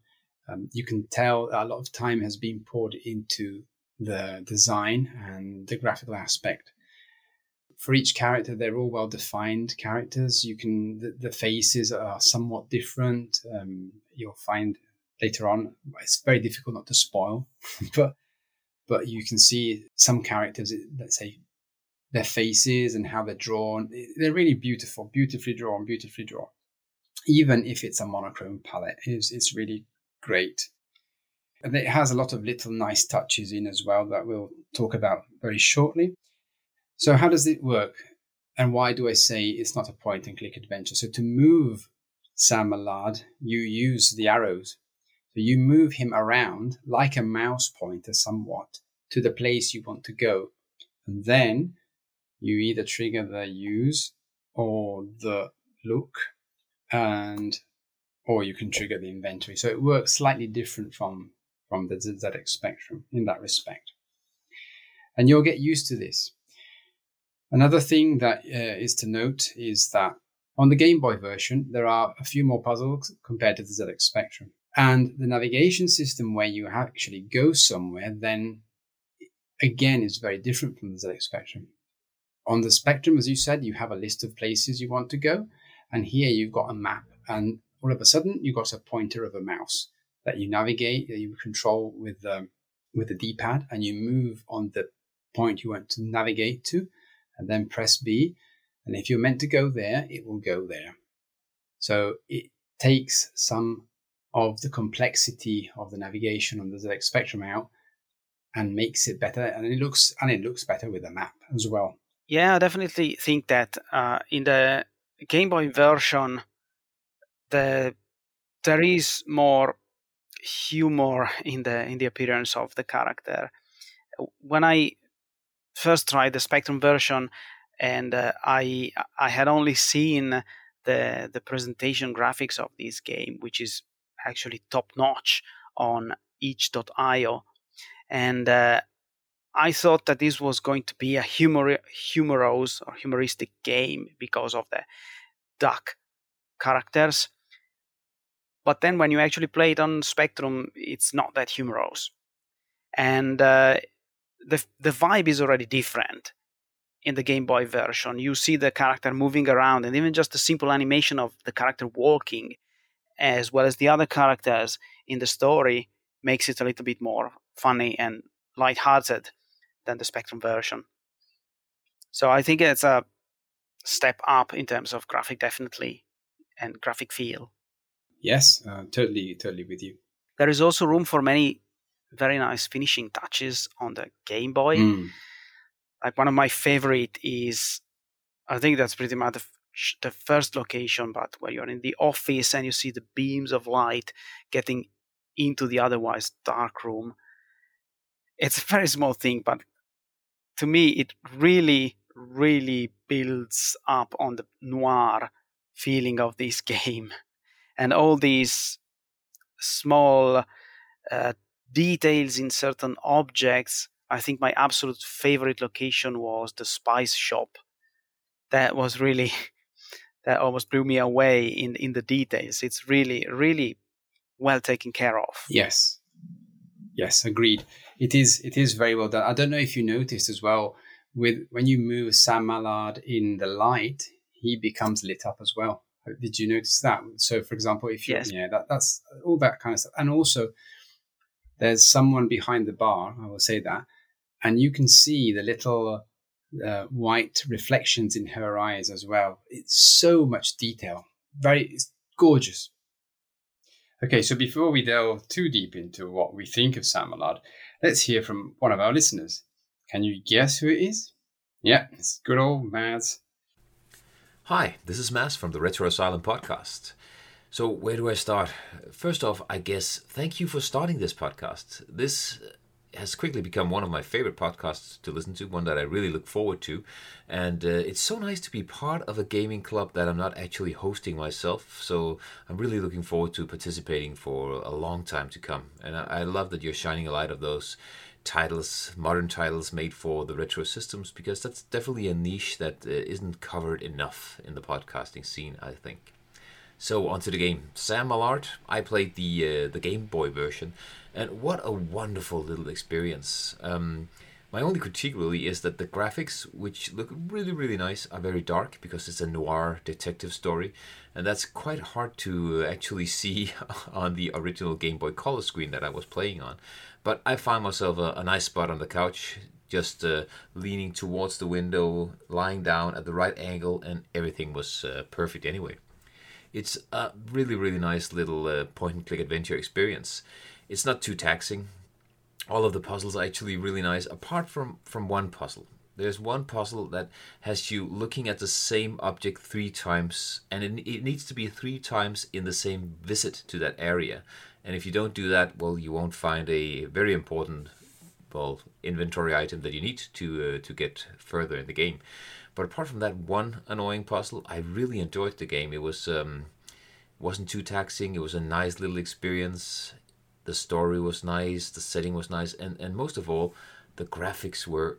Um, you can tell a lot of time has been poured into the design and the graphical aspect. For each character, they're all well defined characters. You can the, the faces are somewhat different. Um, you'll find later on. It's very difficult not to spoil, but but you can see some characters. Let's say their faces and how they're drawn. They're really beautiful, beautifully drawn, beautifully drawn. Even if it's a monochrome palette, it's, it's really great. And it has a lot of little nice touches in as well that we'll talk about very shortly. So, how does it work? And why do I say it's not a point and click adventure? So, to move Sam Mallard, you use the arrows so you move him around like a mouse pointer somewhat to the place you want to go. And then you either trigger the use or the look and or you can trigger the inventory. So it works slightly different from from the ZX Spectrum in that respect. And you'll get used to this. Another thing that uh, is to note is that on the Game Boy version, there are a few more puzzles compared to the ZX Spectrum. And the navigation system where you actually go somewhere then again is very different from the ZX Spectrum. On the Spectrum, as you said, you have a list of places you want to go. And here you've got a map. And all of a sudden, you've got a pointer of a mouse that you navigate, that you control with, um, with the D-pad, and you move on the point you want to navigate to, and then press B. And if you're meant to go there, it will go there. So it takes some of the complexity of the navigation on the ZX Spectrum out and makes it better. And it looks and it looks better with a map as well. Yeah, I definitely think that uh, in the Game Boy version, the there is more humor in the in the appearance of the character. When I first tried the Spectrum version, and uh, I I had only seen the the presentation graphics of this game, which is actually top notch on itch.io. And uh, I thought that this was going to be a humor, humorous or humoristic game because of the duck characters. But then when you actually play it on Spectrum, it's not that humorous. And uh, the, the vibe is already different in the Game Boy version. You see the character moving around, and even just the simple animation of the character walking as well as the other characters in the story makes it a little bit more funny and light-hearted than the Spectrum version. So I think it's a step up in terms of graphic, definitely, and graphic feel. Yes, uh, totally, totally with you. There is also room for many very nice finishing touches on the Game Boy. Mm. Like one of my favorite is, I think that's pretty much the the first location, but where you're in the office and you see the beams of light getting into the otherwise dark room. It's a very small thing, but to me, it really, really builds up on the noir feeling of this game, and all these small uh, details in certain objects. I think my absolute favorite location was the spice shop. That was really that almost blew me away in in the details. It's really really well taken care of. Yes, yes, agreed. It is it is very well done. I don't know if you noticed as well with when you move Sam Mallard in the light, he becomes lit up as well. Did you notice that? So, for example, if you yes. yeah, that, that's all that kind of stuff, and also there's someone behind the bar. I will say that, and you can see the little uh, white reflections in her eyes as well. It's so much detail. Very it's gorgeous. Okay, so before we delve too deep into what we think of Sam Mallard, let's hear from one of our listeners. Can you guess who it is? Yeah, it's good old Mads. Hi, this is Mads from the Retro Asylum podcast. So, where do I start? First off, I guess thank you for starting this podcast. This has quickly become one of my favorite podcasts to listen to, one that I really look forward to. And uh, it's so nice to be part of a gaming club that I'm not actually hosting myself. So I'm really looking forward to participating for a long time to come. And I, I love that you're shining a light of those titles, modern titles made for the retro systems, because that's definitely a niche that uh, not covered enough in the podcasting scene, I think. So onto the game. Sam Mallard. I played the uh, the Game Boy version, and what a wonderful little experience. Um, my only critique really is that the graphics, which look really really nice, are very dark because it's a noir detective story, and that's quite hard to actually see on the original Game Boy Color screen that I was playing on. But I find myself a, a nice spot on the couch, just uh, leaning towards the window, lying down at the right angle, and everything was uh, perfect anyway. It's a really, really nice little uh, point and click adventure experience. It's not too taxing. All of the puzzles are actually really nice, apart from, from one puzzle. There's one puzzle that has you looking at the same object three times, and it, it needs to be three times in the same visit to that area. And if you don't do that, well, you won't find a very important well inventory item that you need to uh, to get further in the game. But apart from that one annoying puzzle, I really enjoyed the game. It was um, wasn't too taxing. It was a nice little experience. The story was nice. The setting was nice, and and most of all, the graphics were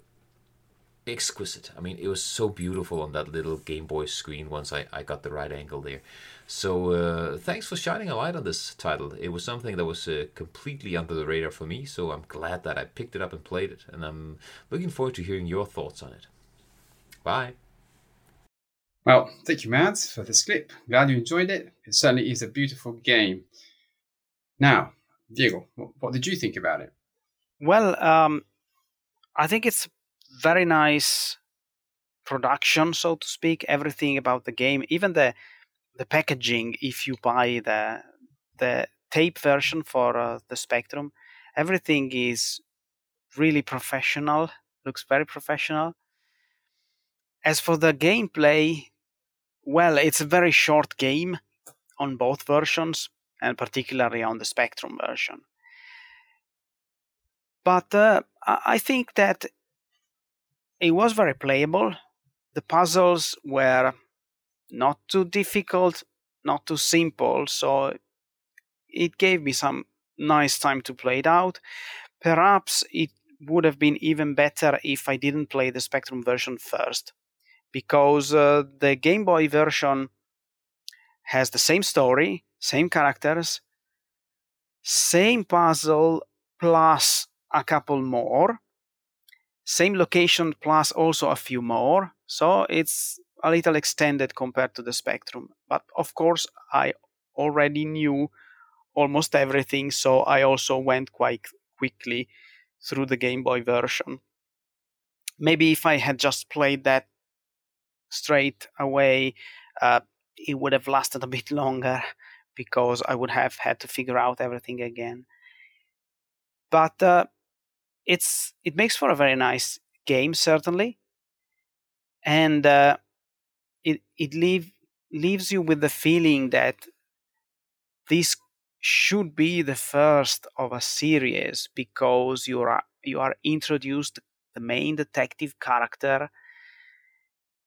exquisite. I mean, it was so beautiful on that little Game Boy screen once I, I got the right angle there. So, uh, thanks for shining a light on this title. It was something that was uh, completely under the radar for me, so I'm glad that I picked it up and played it, and I'm looking forward to hearing your thoughts on it. Bye. Well, thank you, Mads, for this clip. Glad you enjoyed it. It certainly is a beautiful game. Now, Diego, what, did you think about it? Well, um, I think it's very nice production, so to speak. Everything about the game, even the the packaging. If you buy the the tape version for uh, the Spectrum, everything is really professional. Looks very professional. As for the gameplay, well, it's a very short game on both versions, and particularly on the Spectrum version. But uh, I think that it was very playable. The puzzles were not too difficult, not too simple, so it gave me some nice time to play it out. Perhaps it would have been even better if I didn't play the Spectrum version first because uh, the Game Boy version has the same story, same characters, same puzzle plus a couple more, same location plus also a few more. So it's a little extended compared to the Spectrum. But of course, I already knew almost everything, so I also went quite quickly through the Game Boy version. Maybe if I had just played that straight away, uh, it would have lasted a bit longer because I would have had to figure out everything again. But uh, it's it makes for a very nice game, certainly, and uh, it it leave, leaves you with the feeling that this should be the first of a series because you are you are introduced the main detective character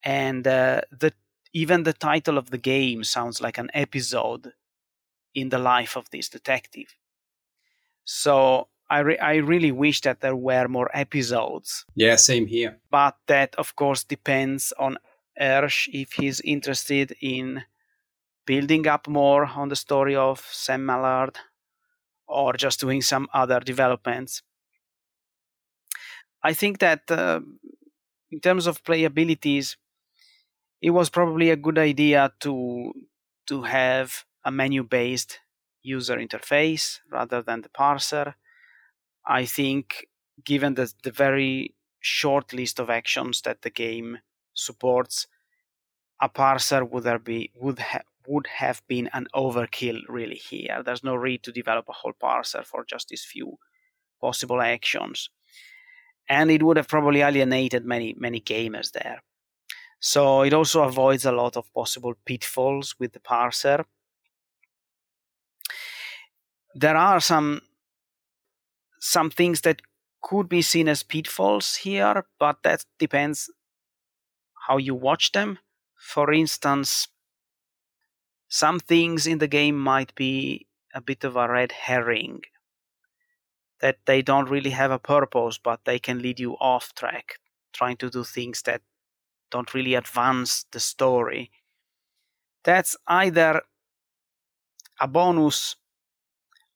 and uh, the even the title of the game sounds like an episode in the life of this detective. So I, re- I really wish that there were more episodes. Yeah, same here. But that, of course, depends on Hersh if he's interested in building up more on the story of Sam Mallard or just doing some other developments. I think that uh, in terms of playabilities, it was probably a good idea to to have a menu-based user interface rather than the parser. I think, given the, the very short list of actions that the game supports, a parser would there be would ha- would have been an overkill really here. There's no need to develop a whole parser for just these few possible actions. And it would have probably alienated many, many gamers there. So it also avoids a lot of possible pitfalls with the parser. There are some some things that could be seen as pitfalls here, but that depends how you watch them. For instance, some things in the game might be a bit of a red herring that they don't really have a purpose, but they can lead you off track, trying to do things that don't really advance the story. That's either a bonus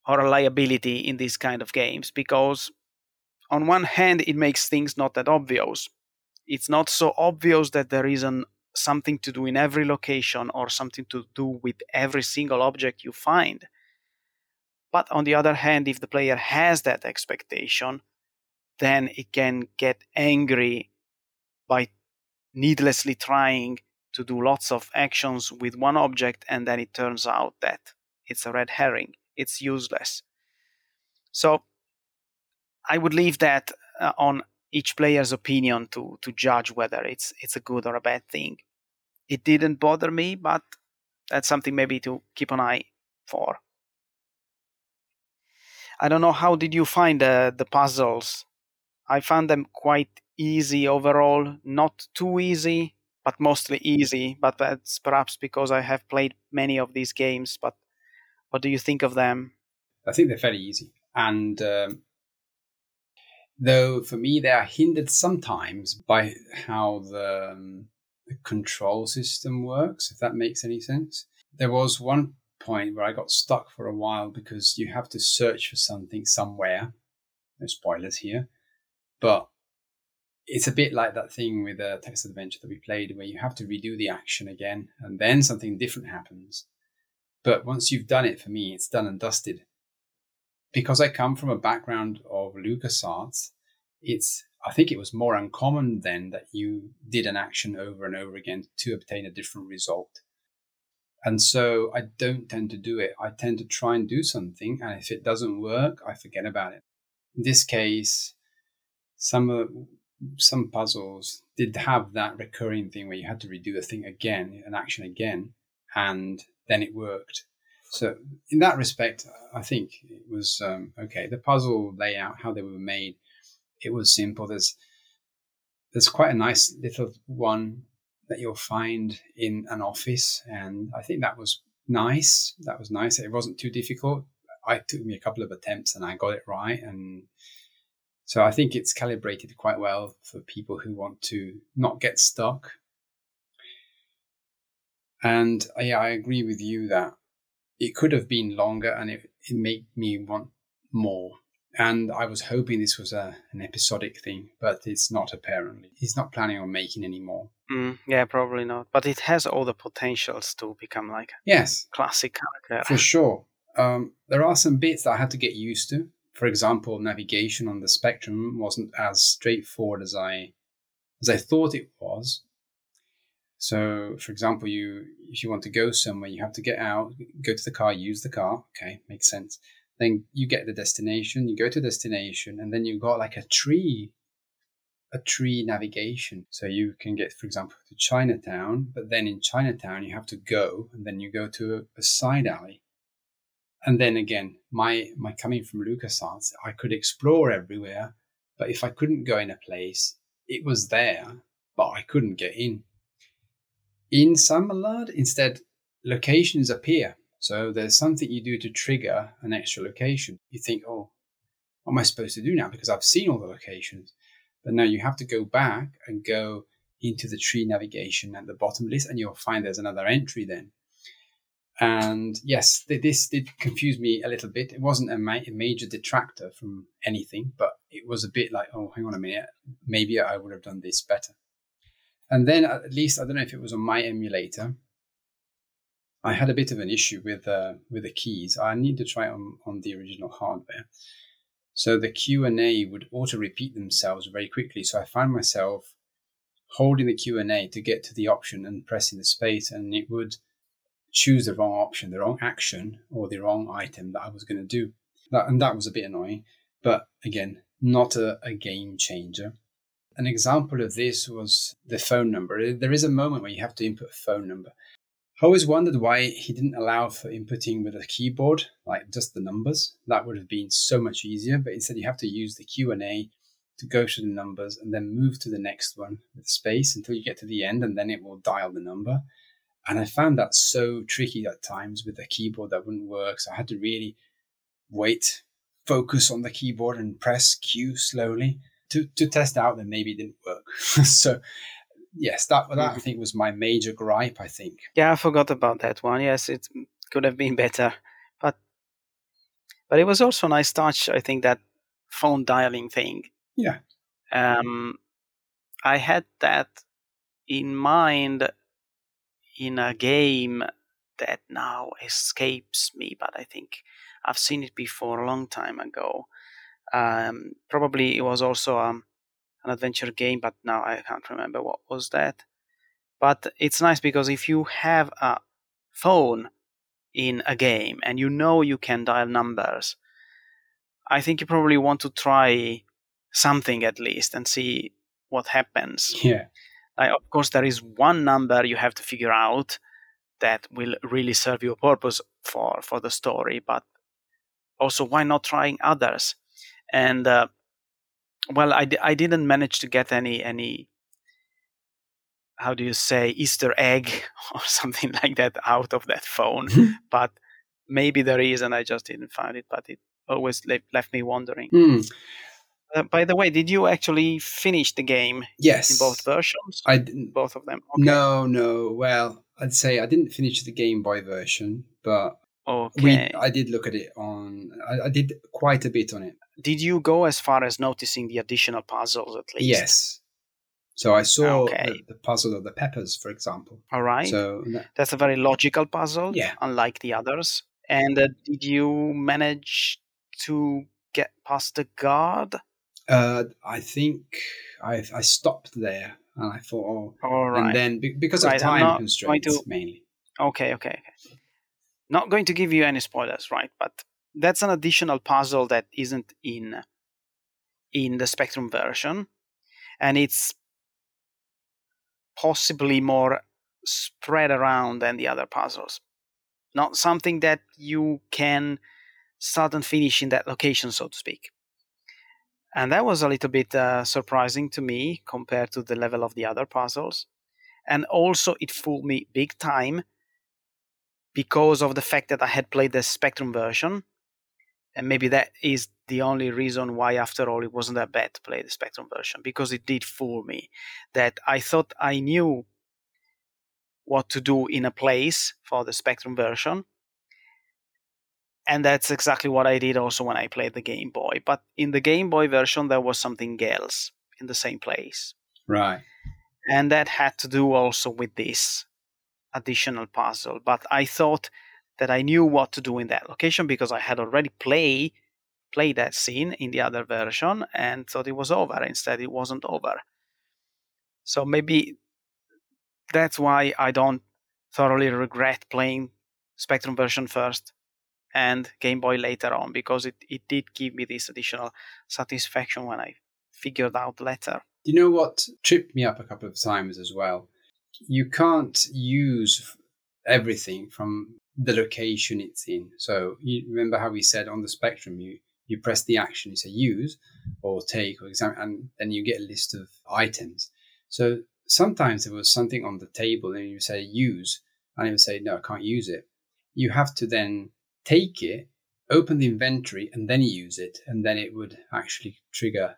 or a liability in these kind of games because on one hand it makes things not that obvious. It's not so obvious that there isn't something to do in every location or something to do with every single object you find. But on the other hand if the player has that expectation then it can get angry by needlessly trying to do lots of actions with one object and then it turns out that it's a red herring it's useless. So I would leave that uh, on each player's opinion to to judge whether it's it's a good or a bad thing. It didn't bother me, but that's something maybe to keep an eye for. I don't know how did you find uh, the puzzles. I found them quite easy overall, not too easy, but mostly easy. But that's perhaps because I have played many of these games. But what do you think of them? I think they're fairly easy. And um, though for me, they are hindered sometimes by how the, um, the control system works, if that makes any sense. There was one point where I got stuck for a while because you have to search for something somewhere. No spoilers here. But it's a bit like that thing with a text adventure that we played where you have to redo the action again and then something different happens. But once you've done it for me, it's done and dusted. Because I come from a background of LucasArts, it's I think it was more uncommon then that you did an action over and over again to obtain a different result. And so I don't tend to do it. I tend to try and do something, and if it doesn't work, I forget about it. In this case, some some puzzles did have that recurring thing where you had to redo a thing again, an action again, and then it worked. So in that respect, I think it was um, okay. The puzzle layout, how they were made, it was simple. There's there's quite a nice little one that you'll find in an office, and I think that was nice. That was nice. It wasn't too difficult. I took me a couple of attempts and I got it right, and so I think it's calibrated quite well for people who want to not get stuck and uh, yeah, I agree with you that it could have been longer and it, it made me want more. And I was hoping this was a, an episodic thing, but it's not apparently. He's not planning on making any more. Mm, yeah, probably not. But it has all the potentials to become like yes, classic character. For sure. Um, there are some bits that I had to get used to. For example, navigation on the spectrum wasn't as straightforward as I as I thought it was. So, for example, you if you want to go somewhere, you have to get out, go to the car, use the car. Okay, makes sense. Then you get the destination, you go to destination, and then you've got like a tree, a tree navigation. So you can get, for example, to Chinatown, but then in Chinatown you have to go, and then you go to a, a side alley. And then again, my my coming from LucasArts, I could explore everywhere, but if I couldn't go in a place, it was there, but I couldn't get in In Sam Mallard, instead, locations appear. So there's something you do to trigger an extra location. You think, oh, what am I supposed to do now? Because I've seen all the locations. But now you have to go back and go into the tree navigation at the bottom list, and you'll find there's another entry then. And yes, this did confuse me a little bit. It wasn't a, major detractor from anything, but it was a bit like, oh, hang on a minute, maybe I would have done this better. And then at least I don't know if it was on my emulator. I had a bit of an issue with uh, with the keys. I need to try on on the original hardware. So the Q and A would auto repeat themselves very quickly. So I found myself holding the Q and A to get to the option and pressing the space, and it would choose the wrong option, the wrong action, or the wrong item that I was going to do. That, and that was a bit annoying, but again, not a, a game changer. An example of this was the phone number. There is a moment where you have to input a phone number. I always wondered why he didn't allow for inputting with a keyboard, like just the numbers. That would have been so much easier, but instead you have to use the Q&A to go to the numbers and then move to the next one with space until you get to the end and then it will dial the number. And I found that so tricky at times with the keyboard that wouldn't work. So I had to really wait, focus on the keyboard and press Q slowly to, to test out and maybe it didn't work. so yes, that that mm-hmm. I think was my major gripe, I think. Yeah, I forgot about that one. Yes, it could have been better. But but it was also a nice touch, I think, that phone dialing thing. Yeah. Um I had that in mind in a game that now escapes me, but I think I've seen it before a long time ago. Um, probably it was also um, an adventure game, but now I can't remember what was that. But it's nice because if you have a phone in a game and you know you can dial numbers, I think you probably want to try something at least and see what happens. Yeah. Uh, of course, there is one number you have to figure out that will really serve your purpose for for the story. But also, why not trying others? And uh, well, I, I didn't manage to get any any how do you say Easter egg or something like that out of that phone, mm-hmm. but maybe there is, and I just didn't find it. But it always left, left me wondering. Mm. Uh, by the way, did you actually finish the game? Yes. In both versions? I didn't. Both of them? Okay. No, no. Well, I'd say I didn't finish the Game Boy version, but okay. We, I did look at it on. I, I, did quite a bit on it. Did you go as far as noticing the additional puzzles at least? Yes. So I saw okay. the, the, puzzle of the peppers, for example. All right. So that's a very logical puzzle. Yeah. Unlike the others. And uh, did you manage to get past the guard? Uh, I think I I stopped there and I thought, oh, all right. And then be, because right, of time constraints, to... mainly. Okay, okay, okay. Not going to give you any spoilers, right? But that's an additional puzzle that isn't in in the Spectrum version, and it's possibly more spread around than the other puzzles. Not something that you can start and finish in that location, so to speak. And that was a little bit uh, surprising to me compared to the level of the other puzzles. And also it fooled me big time because of the fact that i had played the spectrum version and maybe that is the only reason why after all it wasn't that bad to play the spectrum version because it did fool me that i thought i knew what to do in a place for the spectrum version and that's exactly what I did also when I played the Game Boy. But in the Game Boy version, there was something else in the same place. Right. And that had to do also with this additional puzzle. But I thought that I knew what to do in that location because I had already play played that scene in the other version and thought it was over. Instead, it wasn't over. So maybe that's why I don't thoroughly regret playing Spectrum version first and Game Boy later on because it, it did give me this additional satisfaction when I figured out later. You know what tripped me up a couple of times as well? You can't use everything from the location it's in. So you remember how we said on the spectrum you you press the action, you say use or take or examine, and then you get a list of items. So sometimes there was something on the table and you say use, and it would say, no, I can't use it. You have to then take it, open the inventory, and then use it, and then it would actually trigger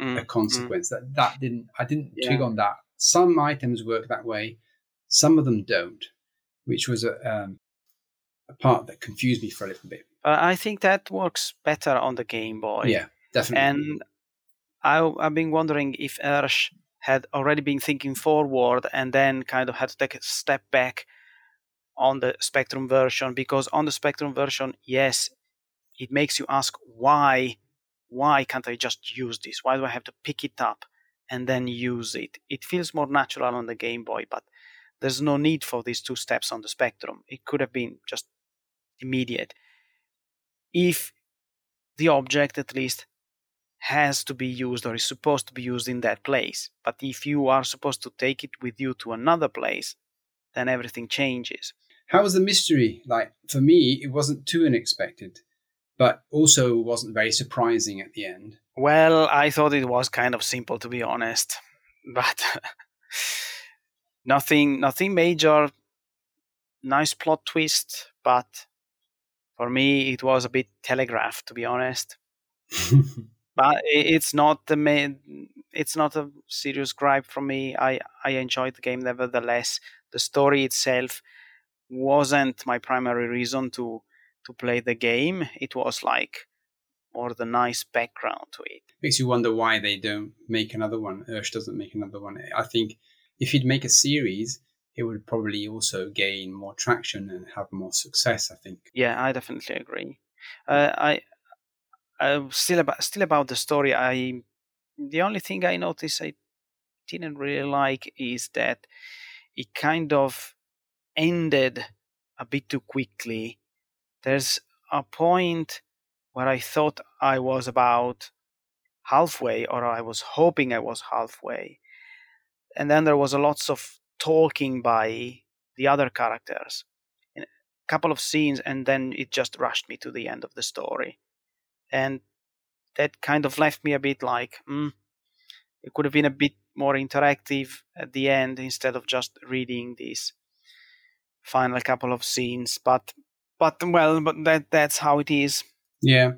mm, a mm. consequence. Mm. That that didn't I didn't yeah. trigger on that. Some items work that way, some of them don't, which was a, um, a part that confused me for a little bit. Uh, I think that works better on the Game Boy. Yeah, definitely. And I, I've been wondering if Ersh had already been thinking forward and then kind of had to take a step back on the Spectrum version because on the Spectrum version, yes, it makes you ask why why can't I just use this? Why do I have to pick it up and then use it? It feels more natural on the Game Boy, but there's no need for these two steps on the Spectrum. It could have been just immediate. If the object at least has to be used or is supposed to be used in that place. But if you are supposed to take it with you to another place, then everything changes. How was the mystery? Like for me, it wasn't too unexpected, but also wasn't very surprising at the end. Well, I thought it was kind of simple to be honest, but nothing, nothing major. Nice plot twist, but for me, it was a bit telegraphed to be honest. but it's not the main it's not a serious gripe from me. I i enjoyed the game nevertheless. The story itself wasn't my primary reason to to play the game. It was like or the nice background to it. Makes you wonder why they don't make another one. Ersh doesn't make another one. I think if he'd make a series it would probably also gain more traction and have more success i think yeah i definitely agree uh, i uh, still about still about the story. I the only thing I noticed I didn't really like is that it kind of ended a bit too quickly. There's a point where I thought I was about halfway, or I was hoping I was halfway, and then there was a lots of talking by the other characters, a couple of scenes, and then it just rushed me to the end of the story. And that kind of left me a bit like mm, it could have been a bit more interactive at the end instead of just reading these final couple of scenes. But but well but that that's how it is. Yeah.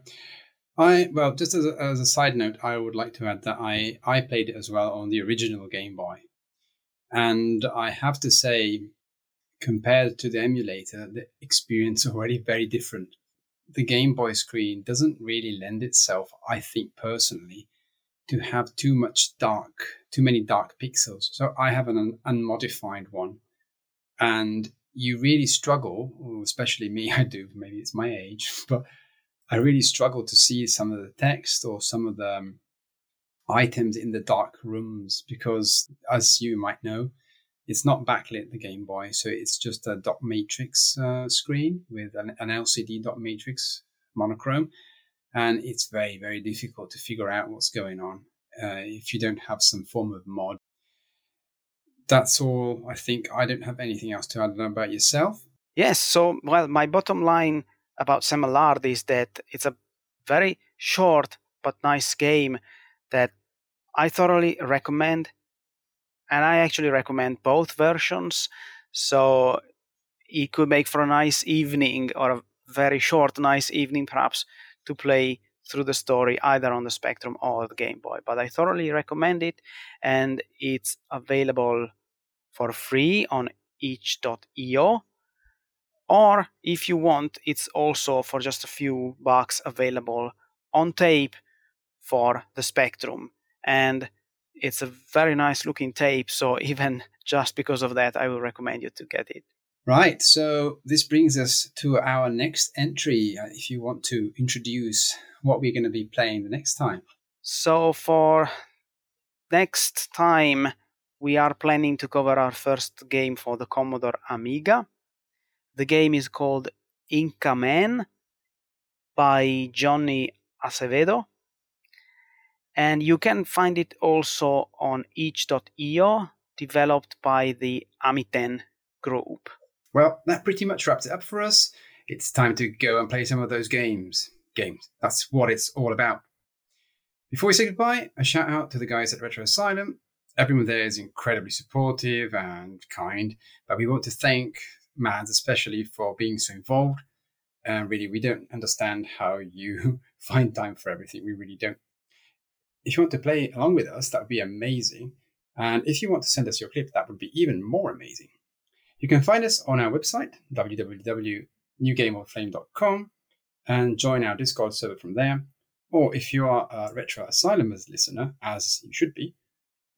I well just as a, as a side note i would like to add that i i played it as well on the original game boy and i have to say compared to the emulator the experience already very different the Game Boy screen doesn't really lend itself, I think personally, to have too much dark, too many dark pixels. So I have an unmodified one, and you really struggle, especially me, I do, maybe it's my age, but I really struggle to see some of the text or some of the um, items in the dark rooms because, as you might know, it's not backlit the Game Boy, so it's just a dot matrix uh, screen with an, an, LCD dot matrix monochrome, and it's very very difficult to figure out what's going on uh, if you don't have some form of mod. That's all. I think I don't have anything else to add about yourself. Yes. So, well, my bottom line about Sam Mallard is that it's a very short but nice game that I thoroughly recommend and I actually recommend both versions. So it could make for a nice evening or a very short, nice evening, perhaps, to play through the story either on the Spectrum or the Game Boy. But I thoroughly recommend it, and it's available for free on itch.io. Or if you want, it's also for just a few bucks available on tape for the Spectrum. And it's a very nice looking tape. So even just because of that, I will recommend you to get it. Right. So this brings us to our next entry. Uh, if you want to introduce what we're going to be playing the next time. So for next time, we are planning to cover our first game for the Commodore Amiga. The game is called Inca Man by Johnny Acevedo and you can find it also on itch.io, developed by the Amiten group. Well, that pretty much wraps it up for us. It's time to go and play some of those games. Games. That's what it's all about. Before we say goodbye, a shout out to the guys at Retro Asylum. Everyone there is incredibly supportive and kind, but we want to thank Mads especially for being so involved. And really, we don't understand how you find time for everything. We really don't. If you want to play along with us, that would be amazing. And if you want to send us your clip, that would be even more amazing. You can find us on our website, www.newgameofflame.com, and join our Discord server from there. Or if you are a Retro Asylumers listener, as you should be,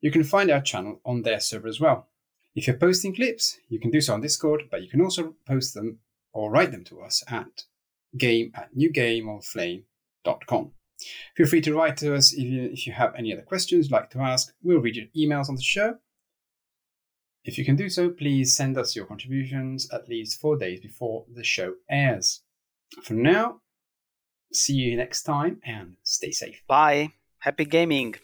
you can find our channel on their server as well. If you're posting clips, you can do so on Discord, but you can also post them or write them to us at game at newgameoflame.com. Feel free to write to us if you, if you have any other questions you'd like to ask. We'll read your emails on the show. If you can do so, please send us your contributions at least four days before the show airs. For now, see you next time and stay safe. Bye. Happy gaming.